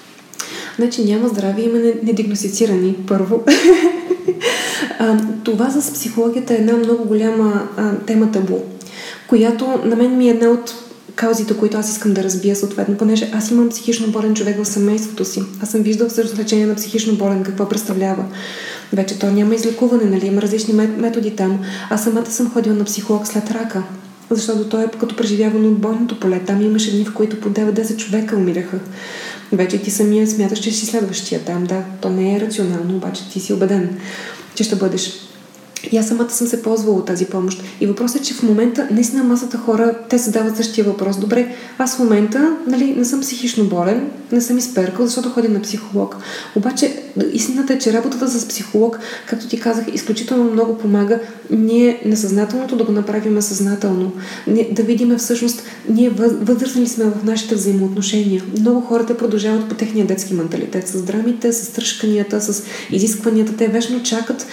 Значи няма здраве, има недигностицирани, първо. това с психологията е една много голяма тема табу, която на мен ми е една от каузите, които аз искам да разбия съответно, понеже аз имам психично болен човек в семейството си. Аз съм виждал всъщност лечение на психично болен, какво представлява. Вече то няма излекуване, нали? Има различни методи там. Аз самата съм ходила на психолог след рака. Защото той е като преживявано от бойното поле. Там имаше дни, в които по 9-10 човека умираха. Вече ти самия смяташ, че си следващия там. Да, то не е рационално, обаче ти си убеден, че ще бъдеш и аз самата съм се ползвала от тази помощ. И въпросът е, че в момента наистина масата хора, те задават същия въпрос. Добре, аз в момента нали, не съм психично болен, не съм изперкал, защото ходя на психолог. Обаче истината е, че работата с психолог, както ти казах, изключително много помага ние несъзнателното да го направим съзнателно. Да видим всъщност ние възрастни сме в нашите взаимоотношения. Много хората продължават по техния детски менталитет, с драмите, с тръжканията, с изискванията. Те вечно чакат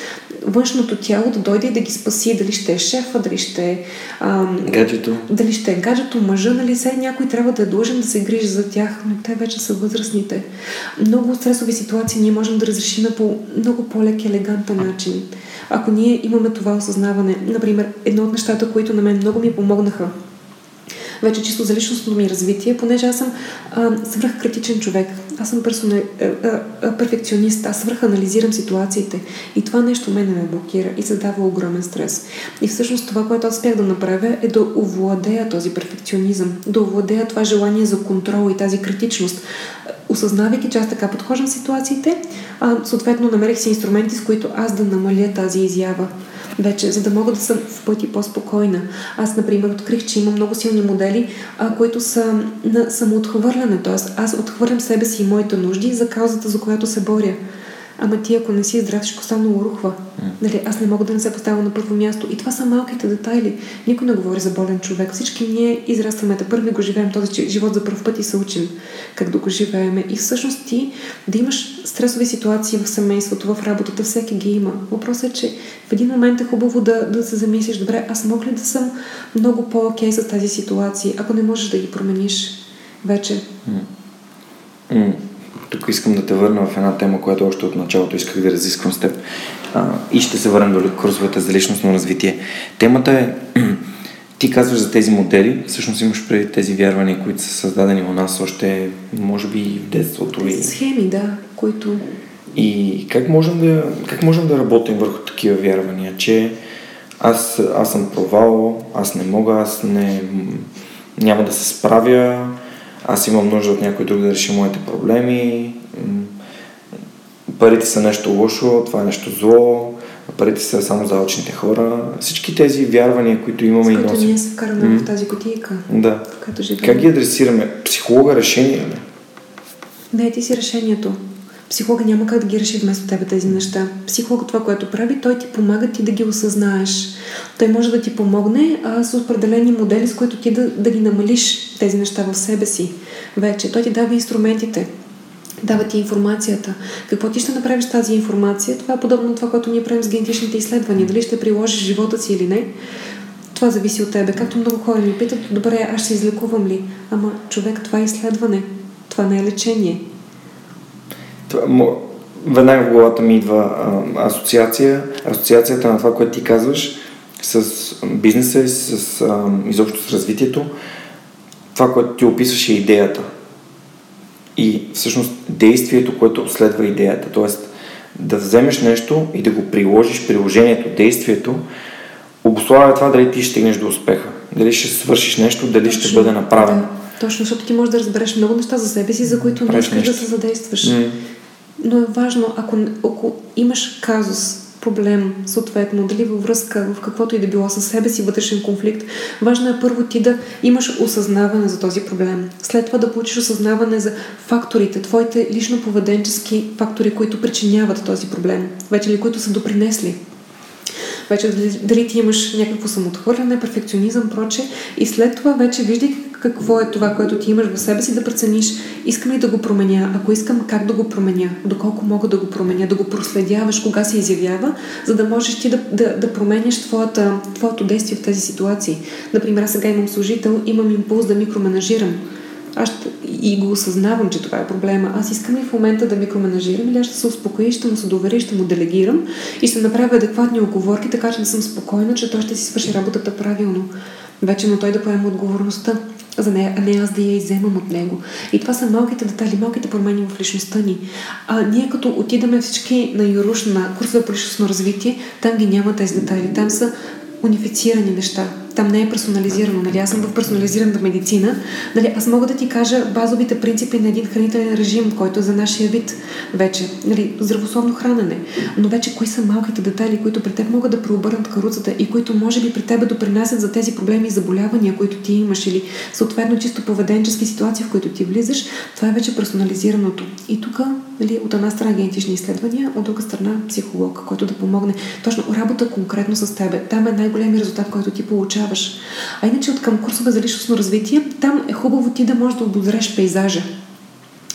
външното тяло да дойде и да ги спаси. Дали ще е шефа, дали ще е... Ам, гаджето. Дали ще е гаджето, мъжа, нали сега някой трябва да е длъжен да се грижи за тях, но те вече са възрастните. Много стресови ситуации ние можем да разрешим по много по-лек и елегантен начин. Ако ние имаме това осъзнаване, например, едно от нещата, които на мен много ми помогнаха вече чисто за личностното ми развитие, понеже аз съм свръхкритичен човек. Аз съм персона, перфекционист, аз свръханализирам ситуациите. И това нещо мене ме блокира и задава огромен стрес. И всъщност това, което аз успях да направя е да овладея този перфекционизъм, да овладея това желание за контрол и тази критичност. Осъзнавайки, че аз така подхождам ситуациите, а, съответно намерих си инструменти, с които аз да намаля тази изява вече, за да мога да съм в пъти по-спокойна. Аз, например, открих, че има много силни модели, а, които са на самоотхвърляне. Тоест, аз отхвърлям себе си и моите нужди за каузата, за която се боря ама ти ако не си здрав, всичко останало рухва. Нали, аз не мога да не се поставя на първо място. И това са малките детайли. Никой не говори за болен човек. Всички ние израстваме, да първи го живеем този живот за първ път и се учим как да го живееме. И всъщност ти да имаш стресови ситуации в семейството, в работата, всеки ги има. Въпросът е, че в един момент е хубаво да, да се замислиш, добре, аз мога ли да съм много по-окей с тази ситуация, ако не можеш да ги промениш вече. Mm тук искам да те върна в една тема, която още от началото исках да разисквам с теб а, и ще се върнем до курсовете за личностно развитие. Темата е, ти казваш за тези модели, всъщност имаш преди тези вярвания, които са създадени у нас още, може би, в детството. Тези схеми, да, които... И как можем да, как можем да работим върху такива вярвания, че аз, аз съм провал, аз не мога, аз не, няма да се справя, аз имам нужда от някой друг да реши моите проблеми, парите са нещо лошо, това е нещо зло, парите са само за очните хора. Всички тези вярвания, които имаме и носим. ние се вкараме mm. в тази котийка. Да. Как ги адресираме? Психолога решение ли? Не, ти си решението. Психолога няма как да ги реши вместо тебе тези неща. Психолога това, което прави, той ти помага ти да ги осъзнаеш. Той може да ти помогне а, с определени модели, с които ти да, да ги намалиш тези неща в себе си. Вече той ти дава инструментите, дава ти информацията. Какво ти ще направиш тази информация? Това е подобно на това, което ние правим с генетичните изследвания. Дали ще приложиш живота си или не. Това зависи от тебе. Както много хора ми питат, добре, аз ще излекувам ли? Ама човек, това е изследване. Това не е лечение. Веднага в главата ми идва а, асоциация, асоциацията на това, което ти казваш с бизнеса и с, а, изобщо с развитието. Това, което ти описваш е идеята. И всъщност действието, което следва идеята. Тоест да вземеш нещо и да го приложиш, приложението, действието, обославя това дали ти ще стигнеш до успеха. Дали ще свършиш нещо, дали Точно, ще бъде направено. Точно, защото ти можеш да разбереш много неща за себе си, за които не искаш да се задействаш. Mm. Но е важно, ако, ако имаш казус, проблем, съответно, дали във връзка, в каквото и да било със себе си вътрешен конфликт, важно е първо ти да имаш осъзнаване за този проблем. След това да получиш осъзнаване за факторите, твоите лично поведенчески фактори, които причиняват този проблем, вече ли които са допринесли вече дали, дали ти имаш някакво самоотхвърляне, перфекционизъм, проче. И след това вече виждай какво е това, което ти имаш в себе си, да прецениш, искам ли да го променя, ако искам, как да го променя, доколко мога да го променя, да го проследяваш, кога се изявява, за да можеш ти да, да, да променяш твоята, твоето действие в тези ситуации. Например, аз сега имам служител, имам импулс да микроменажирам аз ще, и го осъзнавам, че това е проблема. Аз искам ли в момента да микроменажирам или аз ще се успокоя, ще му се доверя, ще му делегирам и ще направя адекватни оговорки, така че да съм спокойна, че той ще си свърши работата правилно. Вече на той да поема отговорността за нея, а не аз да я иземам от него. И това са малките детали, малките промени в личността ни. А ние като отидаме всички на Юруш, на курсове по личностно развитие, там ги няма тези детайли. Там са унифицирани неща. Там не е персонализирано. Нали? Аз съм в персонализираната медицина. Нали? Аз мога да ти кажа базовите принципи на един хранителен режим, който е за нашия вид вече. Нали? Здравословно хранене. Но вече кои са малките детайли, които при теб могат да преобърнат каруцата и които може би при тебе допринасят за тези проблеми и заболявания, които ти имаш или съответно чисто поведенчески ситуации, в които ти влизаш, това е вече персонализираното. И тук нали, от една страна генетични изследвания, от друга страна психолог, който да помогне. Точно работа конкретно с тебе. Там е най-големият резултат, който ти получаваш. А иначе от към курсове за личностно развитие, там е хубаво ти да можеш да обозреш пейзажа.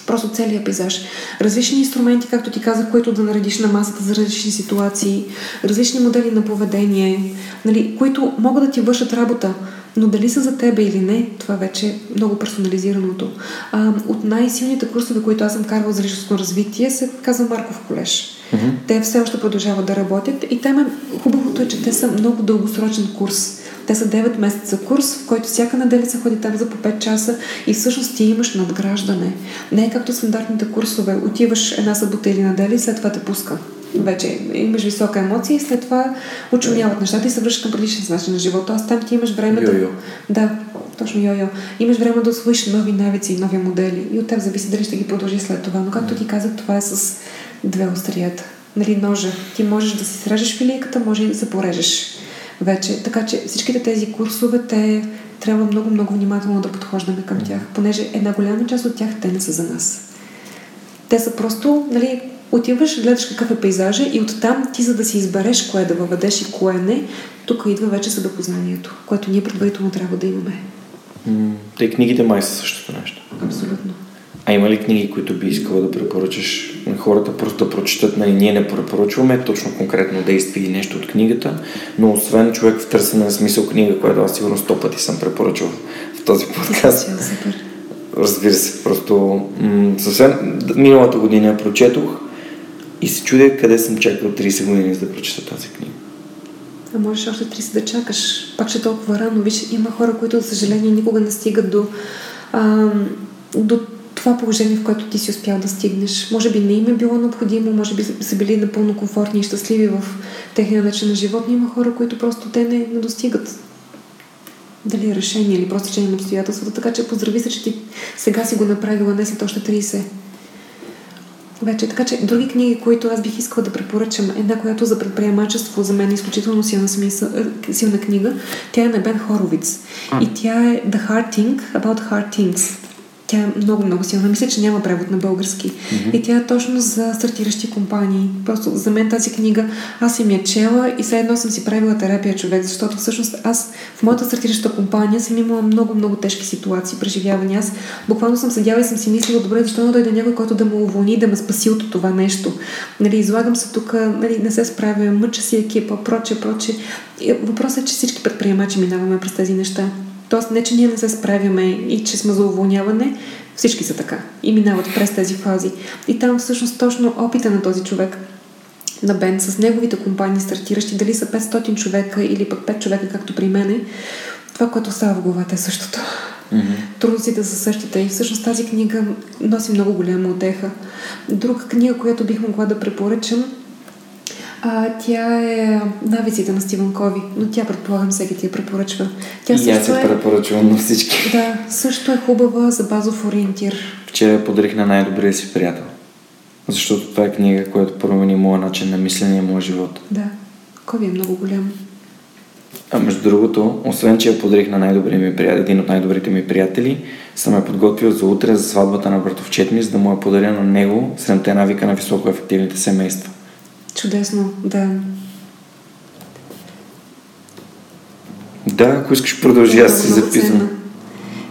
Просто целият пейзаж. Различни инструменти, както ти казах, които да наредиш на масата за различни ситуации, различни модели на поведение, нали, които могат да ти вършат работа. Но дали са за тебе или не, това вече е много персонализираното. А, от най-силните курсове, които аз съм карвала за личностно развитие, се казва Марков колеж. Mm-hmm. Те все още продължават да работят и там е, хубавото е, че те са много дългосрочен курс. Те са 9 месеца курс, в който всяка неделя се ходи там за по 5 часа и всъщност ти имаш надграждане. Не е както стандартните курсове. Отиваш една събота или неделя и след това те пуска вече имаш висока емоция и след това очумяват нещата и се връщаш към предишния начин на живота. Аз там ти имаш време да... Йо-йо. Да, точно йо-йо. Имаш време да освоиш нови навици и нови модели. И от теб зависи дали ще ги продължи след това. Но както ти казах, това е с две острията. Нали, ножа. Ти можеш да си срежеш филийката, може и да се порежеш вече. Така че всичките тези курсове, те трябва много-много внимателно да подхождаме към тях, понеже една голяма част от тях те не са за нас. Те са просто, нали, отиваш, гледаш какъв е пейзажа и оттам ти, за да си избереш кое да въведеш и кое не, тук идва вече съдопознанието, което ние предварително трябва да имаме. Те книгите май са същото нещо. Абсолютно. А има ли книги, които би искала да препоръчаш на хората просто да прочитат? Нали, ние не препоръчваме точно конкретно действие или нещо от книгата, но освен човек в търсене на смисъл книга, която аз сигурно сто пъти съм препоръчал в този подкаст. Разбира се, просто м- съвсем миналата година я прочетох и се чудя къде съм чакал 30 години за да прочета тази книга. А можеш още 30 да чакаш. Пак ще е толкова рано. Виж, има хора, които, за съжаление, никога не стигат до, а, до това положение, в което ти си успял да стигнеш. Може би не им е било необходимо, може би са били напълно комфортни и щастливи в техния начин на живот, но има хора, които просто те не, не достигат дали е решение или просто решение на обстоятелствата. Така че поздрави се, че ти сега си го направила, не след още 30 вече. Така че други книги, които аз бих искала да препоръчам, една, която за предприемачество за мен е изключително силна, смисъл, е, силна книга, тя е на Бен Хоровиц. И тя е The Hard Thing About Hard Things. Тя е много, много силна. Мисля, че няма превод на български. Mm-hmm. И тя е точно за стартиращи компании. Просто за мен тази книга, аз съм я чела и след едно съм си правила терапия човек, защото всъщност аз в моята стартираща компания съм имала много, много тежки ситуации, преживявания. Аз буквално съм седяла и съм си мислила, добре, защо не дойде някой, който да ме уволни, да ме спаси от това нещо. Нали, излагам се тук, нали, не се справя, мъча си екипа, проче, проче. Въпросът е, че всички предприемачи минаваме през тези неща. Тоест не, че ние не се справяме и че сме за уволняване, всички са така и минават през тези фази. И там всъщност точно опита на този човек на Бен с неговите компании стартиращи, дали са 500 човека или пък 5 човека, както при мене, това, което става в главата е същото. Mm-hmm. Трудностите са същите и всъщност тази книга носи много голяма отеха. Друга книга, която бих могла да препоръчам, а, тя е навиците на Стивен Кови, но тя предполагам всеки ти я препоръчва. Тя и аз се е... препоръчвам на всички. Да, също е хубава за базов ориентир. Вчера подарих на най-добрия си приятел. Защото това е книга, която промени моя начин на мислене и моя живот. Да. Кови е много голям. А между другото, освен че я подарих на най-добрия ми приятел, един от най-добрите ми приятели, съм я подготвил за утре за сватбата на братовчет ми, за да му я подаря на него 7 навика на високо ефективните семейства. Чудесно, да. Да, ако искаш продължи, аз си записвам.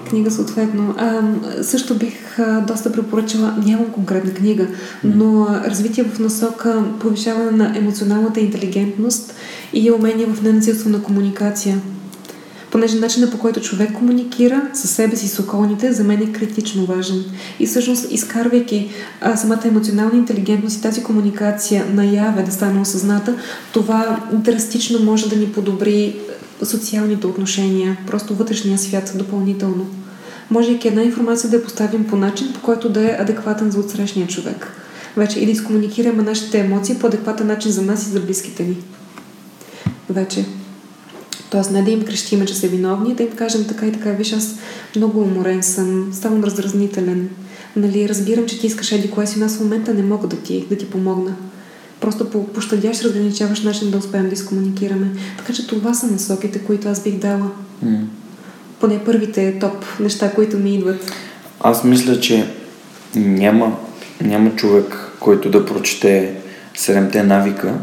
Книга съответно. А, също бих а, доста препоръчала, нямам конкретна книга, но развитие в насока повишаване на емоционалната интелигентност и умение в ненасилствена комуникация понеже начинът по който човек комуникира със себе си, с околните, за мен е критично важен. И всъщност, изкарвайки а, самата емоционална интелигентност и тази комуникация наяве да стане осъзната, това драстично може да ни подобри социалните отношения, просто вътрешния свят допълнително. Можейки една информация да я поставим по начин, по който да е адекватен за отсрещния човек. Вече и да изкомуникираме нашите емоции по адекватен начин за нас и за близките ни. Вече. Тоест не да им крещиме, че са виновни, да им кажем така и така, виж, аз много уморен съм, ставам раздразнителен. Нали, разбирам, че ти искаш еди кое си, но аз в момента не мога да ти, да ти помогна. Просто по пощадящ, разграничаваш начин да успеем да изкомуникираме. Така че това са насоките, които аз бих дала. Mm. Поне първите топ неща, които ми идват. Аз мисля, че няма, няма човек, който да прочете седемте навика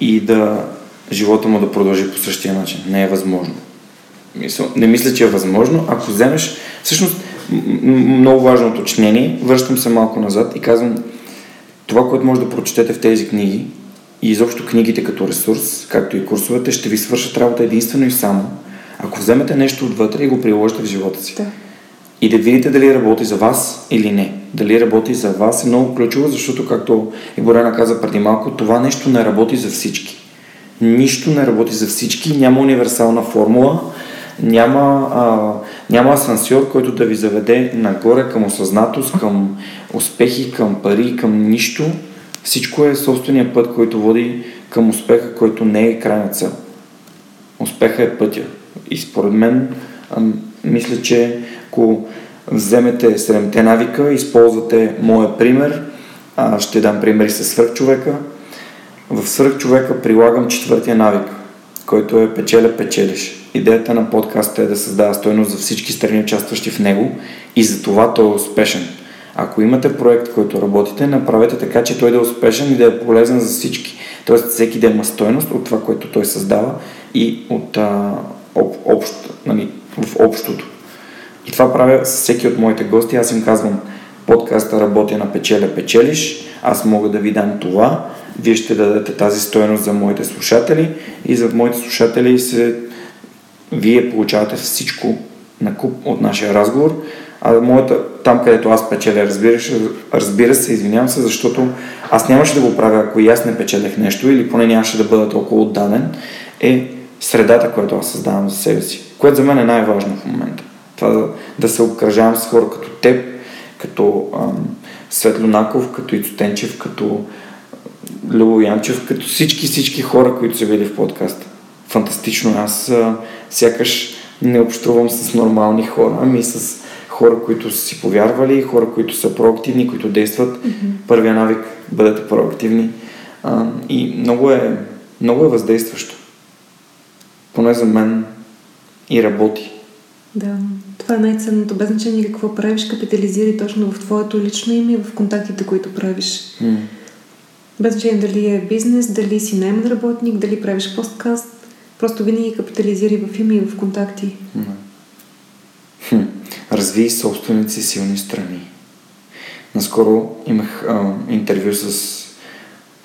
и да живота му да продължи по същия начин. Не е възможно. Не мисля, че е възможно. Ако вземеш... Всъщност, много важно уточнение, връщам се малко назад и казвам, това, което може да прочетете в тези книги и изобщо книгите като ресурс, както и курсовете, ще ви свършат работа единствено и само, ако вземете нещо отвътре и го приложите в живота си. Да. И да видите дали работи за вас или не. Дали работи за вас е много ключово, защото, както и Борена каза преди малко, това нещо не работи за всички. Нищо не работи за всички, няма универсална формула, няма, а, няма асансьор, който да ви заведе нагоре към осъзнатост, към успехи, към пари, към нищо. Всичко е собствения път, който води към успеха, който не е крайна цел. Успеха е пътя. И според мен, а, мисля, че ако вземете седемте навика, използвате моя пример, а, ще дам примери с свърхчовека. В свърхчовека прилагам четвъртия навик, който е печеля печелиш. Идеята на подкаста е да създава стойност за всички страни, участващи в него и за това той е успешен. Ако имате проект, който работите, направете така, че той да е успешен и да е полезен за всички. Тоест всеки да има стойност от това, което той създава и от а, об, общ, нали, в общото. И това правя с всеки от моите гости. Аз им казвам, подкаста работя на печеля печелиш, аз мога да ви дам това, вие ще дадете тази стоеност за моите слушатели и за моите слушатели се, вие получавате всичко на куп от нашия разговор. А моята, там където аз печеля, разбира, разбира се, извинявам се, защото аз нямаше да го правя, ако и аз не печелех нещо или поне нямаше да бъда толкова отдаден, е средата, която аз създавам за себе си, което за мен е най-важно в момента. Това да, да се обкръжавам с хора като теб, като ам, Светло Наков, като Ицо Тенчев, като Любо Янчев, като всички, всички хора, които са били в подкаста. Фантастично. Аз а, сякаш не общувам с нормални хора, ами с хора, които са си повярвали, хора, които са проактивни, които действат. Mm-hmm. Първия навик бъдете проактивни. А, и много е, много е въздействащо. Поне за мен и работи. Да, това е най-ценното. Без значение какво правиш, капитализирай точно в твоето лично име и в контактите, които правиш. Mm. Без значение дали е бизнес, дали си наймен работник, дали правиш посткаст. Просто винаги капитализирай в име и в контакти. Хм. Разви собствените си силни страни. Наскоро имах а, интервю с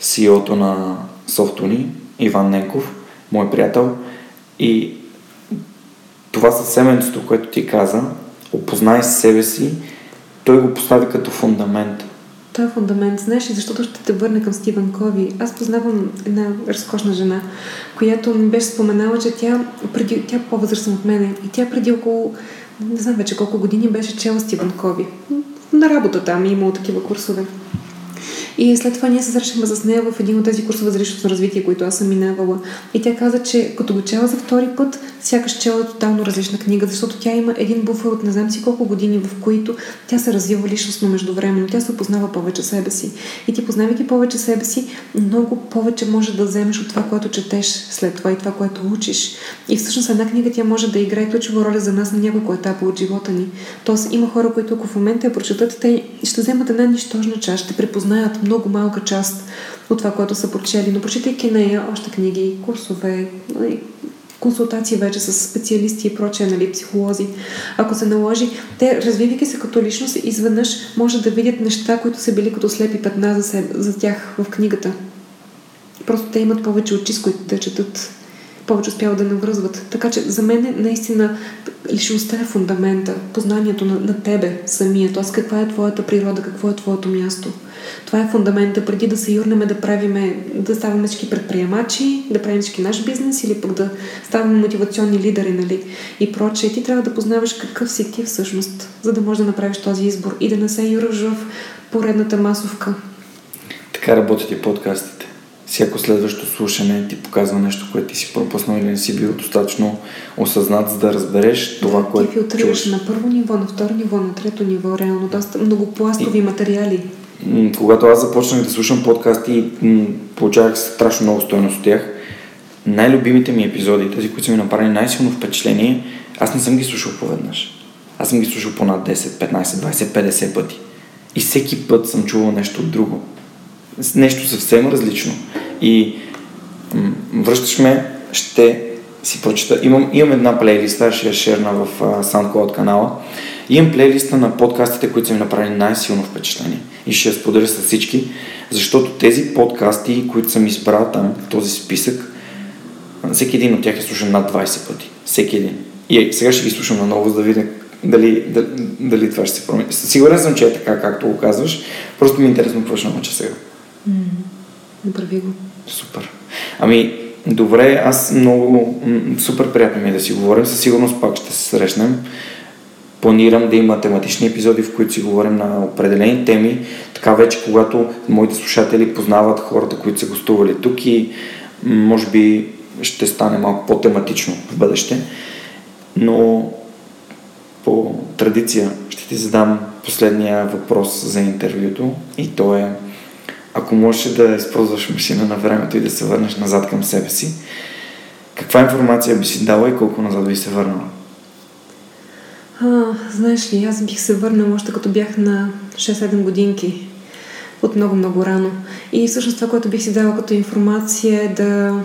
CEO-то на Софтуни, Иван Ненков, мой приятел, и това със семенцето, което ти каза, опознай себе си, той го постави като фундамент. Той е фундамент, знаеш, и защото ще те върне към Стивен Кови. Аз познавам една разкошна жена, която ми беше споменала, че тя, преди, тя по-възрастна от мене и тя преди около, не знам вече колко години беше чела Стивен Кови. На работа там и имало такива курсове. И след това ние се срещахме с нея в един от тези курсове за личностно развитие, които аз съм минавала. И тя каза, че като го чела за втори път, сякаш чела тотално различна книга, защото тя има един буфер от не знам си колко години, в които тя се развива личностно междувременно. Тя се опознава повече себе си. И ти познавайки повече себе си, много повече може да вземеш от това, което четеш след това и това, което учиш. И всъщност една книга тя може да играе ключова роля за нас на няколко етапа от живота ни. Тоест има хора, които ако в момента я прочетат, те ще вземат една нищожна част, ще препознаят много малка част от това, което са прочели. Но прочитайки нея още книги, курсове, нали, консултации вече с специалисти и прочее, нали, психолози. Ако се наложи, те, развивайки се като личност, изведнъж може да видят неща, които са били като слепи петна за, себе, за тях в книгата. Просто те имат повече очи, с които да четат. повече успяват да навръзват. Така че за мен е наистина личността е фундамента, познанието на, на тебе самия, т.е. каква е твоята природа, какво е твоето място. Това е фундамента преди да се юрнеме да правиме, да ставаме всички предприемачи, да правим всички наш бизнес или пък да ставаме мотивационни лидери, нали? И прочее. Ти трябва да познаваш какъв си ти всъщност, за да можеш да направиш този избор и да не се юраш в поредната масовка. Така работят и подкастите. Всяко следващо слушане ти показва нещо, което ти си пропуснал или не си бил достатъчно осъзнат, за да разбереш това, да, което ти филтрираш на първо ниво, на второ ниво, на трето ниво, реално доста многопластови и... материали когато аз започнах да слушам подкасти, получавах страшно много стойност от тях. Най-любимите ми епизоди, тези, които са ми направили най-силно впечатление, аз не съм ги слушал поведнъж. Аз съм ги слушал по над 10, 15, 20, 50 пъти. И всеки път съм чувал нещо друго. Нещо съвсем различно. И м- връщаш ме, ще си прочета. Имам, имам една плейлиста, ще я шерна в uh, SoundCloud канала. Имам плейлиста на подкастите, които са ми направили най-силно впечатление. И ще я споделя с всички, защото тези подкасти, които съм избрал там този списък, всеки един от тях е слушан над 20 пъти. Всеки един. И сега ще ги слушам наново, за да видя дали, дали, дали това ще се промени. Сигурен съм, че е така, както го казваш. Просто ми е интересно какво ще науча сега. Направи го. Супер. Ами, добре, аз много супер приятно ми е да си говорим. Със сигурност пак ще се срещнем. Планирам да има тематични епизоди, в които си говорим на определени теми, така вече когато моите слушатели познават хората, които са гостували тук и може би ще стане малко по-тематично в бъдеще. Но по традиция ще ти задам последния въпрос за интервюто и то е ако можеш да използваш машина на времето и да се върнеш назад към себе си, каква информация би си дала и колко назад би се върнала? А, знаеш ли, аз бих се върнала още като бях на 6-7 годинки. От много-много рано. И всъщност това, което бих си дала като информация е да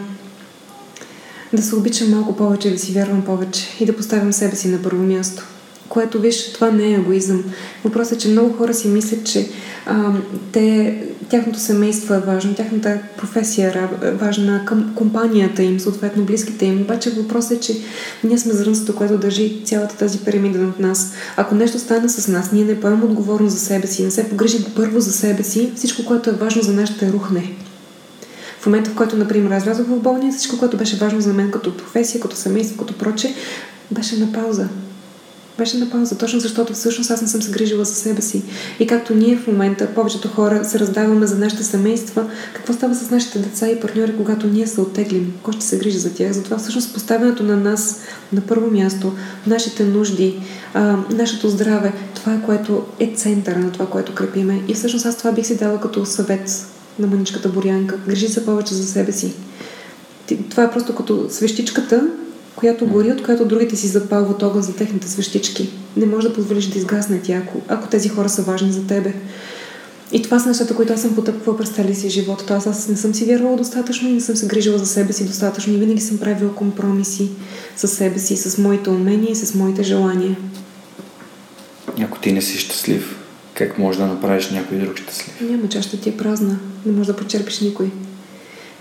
да се обичам малко повече, да си вярвам повече и да поставям себе си на първо място което, виж, това не е егоизъм. Въпросът е, че много хора си мислят, че а, те, тяхното семейство е важно, тяхната професия е важна, към компанията им, съответно близките им. Обаче въпросът е, че ние сме зрънството, което държи цялата тази пирамида над нас. Ако нещо стане с нас, ние не поемем отговорност за себе си, не се погрижим първо за себе си, всичко, което е важно за нас, ще рухне. В момента, в който, например, аз влязох в болница, всичко, което беше важно за мен като професия, като семейство, като проче, беше на пауза беше на пауза, точно защото всъщност аз не съм се грижила за себе си. И както ние в момента, повечето хора се раздаваме за нашите семейства, какво става с нашите деца и партньори, когато ние се оттеглим? Кой ще се грижи за тях? Затова всъщност поставянето на нас на първо място, нашите нужди, а, нашето здраве, това е което е центъра на това, което крепиме. И всъщност аз това бих си дала като съвет на мъничката Борянка. Грижи се повече за себе си. Това е просто като свещичката, която гори, от която другите си запалват огън за техните свещички. Не може да позволиш да изгасне тя, ако, ако тези хора са важни за тебе. И това са нещата, които аз съм потъпквала през целия си живот. Тоест аз не съм си вярвала достатъчно и не съм се грижила за себе си достатъчно и винаги съм правила компромиси с себе си, с моите умения и с моите желания. Ако ти не си щастлив, как можеш да направиш някой друг щастлив? Няма, чашата ти е празна. Не можеш да почерпиш никой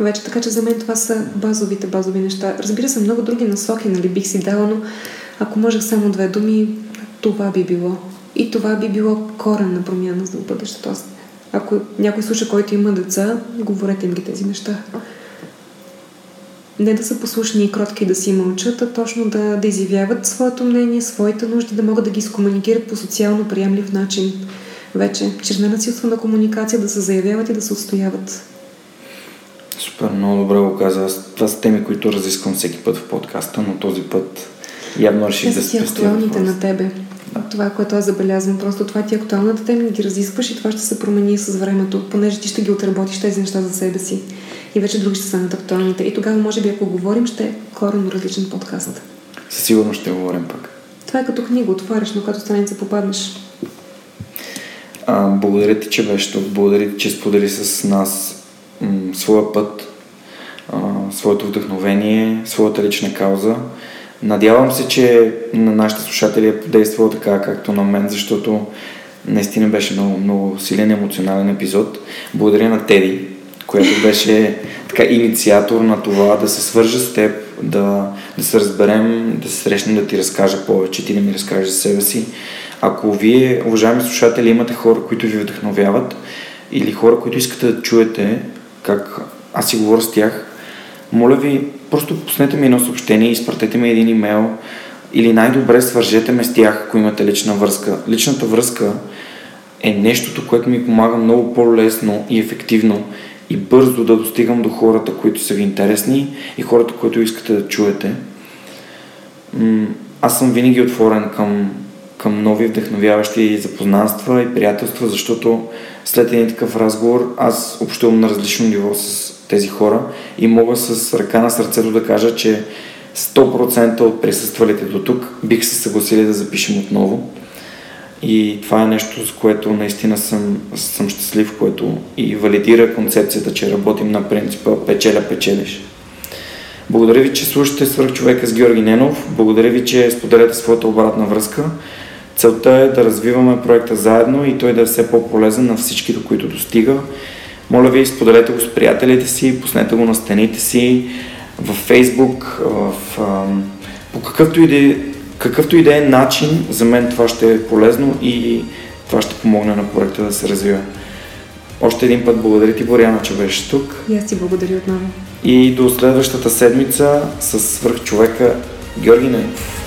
вече. Така че за мен това са базовите базови неща. Разбира се, много други насоки, нали, бих си дала, но ако можех само две думи, това би било. И това би било корен на промяна за бъдещето. Тоест, ако някой слуша, който има деца, говорете им ги тези неща. Не да са послушни и кротки да си мълчат, а точно да, да изявяват своето мнение, своите нужди, да могат да ги изкомуникират по социално приемлив начин. Вече, чрез ненасилствена комуникация да се заявяват и да се отстояват. Супер, много добре го каза. Това са теми, които разисквам всеки път в подкаста, но този път явно реших да се актуалните на тебе. Да. Това, което аз забелязвам, просто това ти е актуалната тема, ги разискваш и това ще се промени с времето, понеже ти ще ги отработиш тези неща за себе си. И вече други ще станат актуалните. И тогава, може би, ако говорим, ще е коренно различен подкаст. Със сигурност ще говорим пък. Това е като книга, отваряш, но като страница попаднеш. А, благодаря ти, че беше тук. Благодаря ти, че сподели с нас своя път, своето вдъхновение, своята лична кауза. Надявам се, че на нашите слушатели е подействало така, както на мен, защото наистина беше много, много силен емоционален епизод. Благодаря на Теди, която беше така инициатор на това да се свържа с теб, да, да се разберем, да се срещнем, да ти разкажа повече, ти да ми разкажеш за себе си. Ако вие, уважаеми слушатели, имате хора, които ви вдъхновяват или хора, които искате да чуете как аз си говоря с тях, моля ви, просто пуснете ми едно съобщение, изпратете ми един имейл или най-добре свържете ме с тях, ако имате лична връзка. Личната връзка е нещото, което ми помага много по-лесно и ефективно и бързо да достигам до хората, които са ви интересни и хората, които искате да чуете. Аз съм винаги отворен към, към нови вдъхновяващи запознанства и приятелства, защото след един такъв разговор аз общувам на различно ниво с тези хора и мога с ръка на сърцето да кажа, че 100% от присъствалите до тук бих се съгласили да запишем отново. И това е нещо, с което наистина съм, съм щастлив, което и валидира концепцията, че работим на принципа печеля-печелиш. Благодаря ви, че слушате Свърх човека с Георги Ненов. Благодаря ви, че споделяте своята обратна връзка. Целта е да развиваме проекта заедно и той да е все по-полезен на всички, до които достига. Моля ви, споделете го с приятелите си, пуснете го на стените си, в Facebook, в, по какъвто и да е какъвто и да е начин, за мен това ще е полезно и това ще помогне на проекта да се развива. Още един път благодаря ти, Боряна, че беше тук. И аз ти благодаря отново. И до следващата седмица с свърх човека Георги Ненов.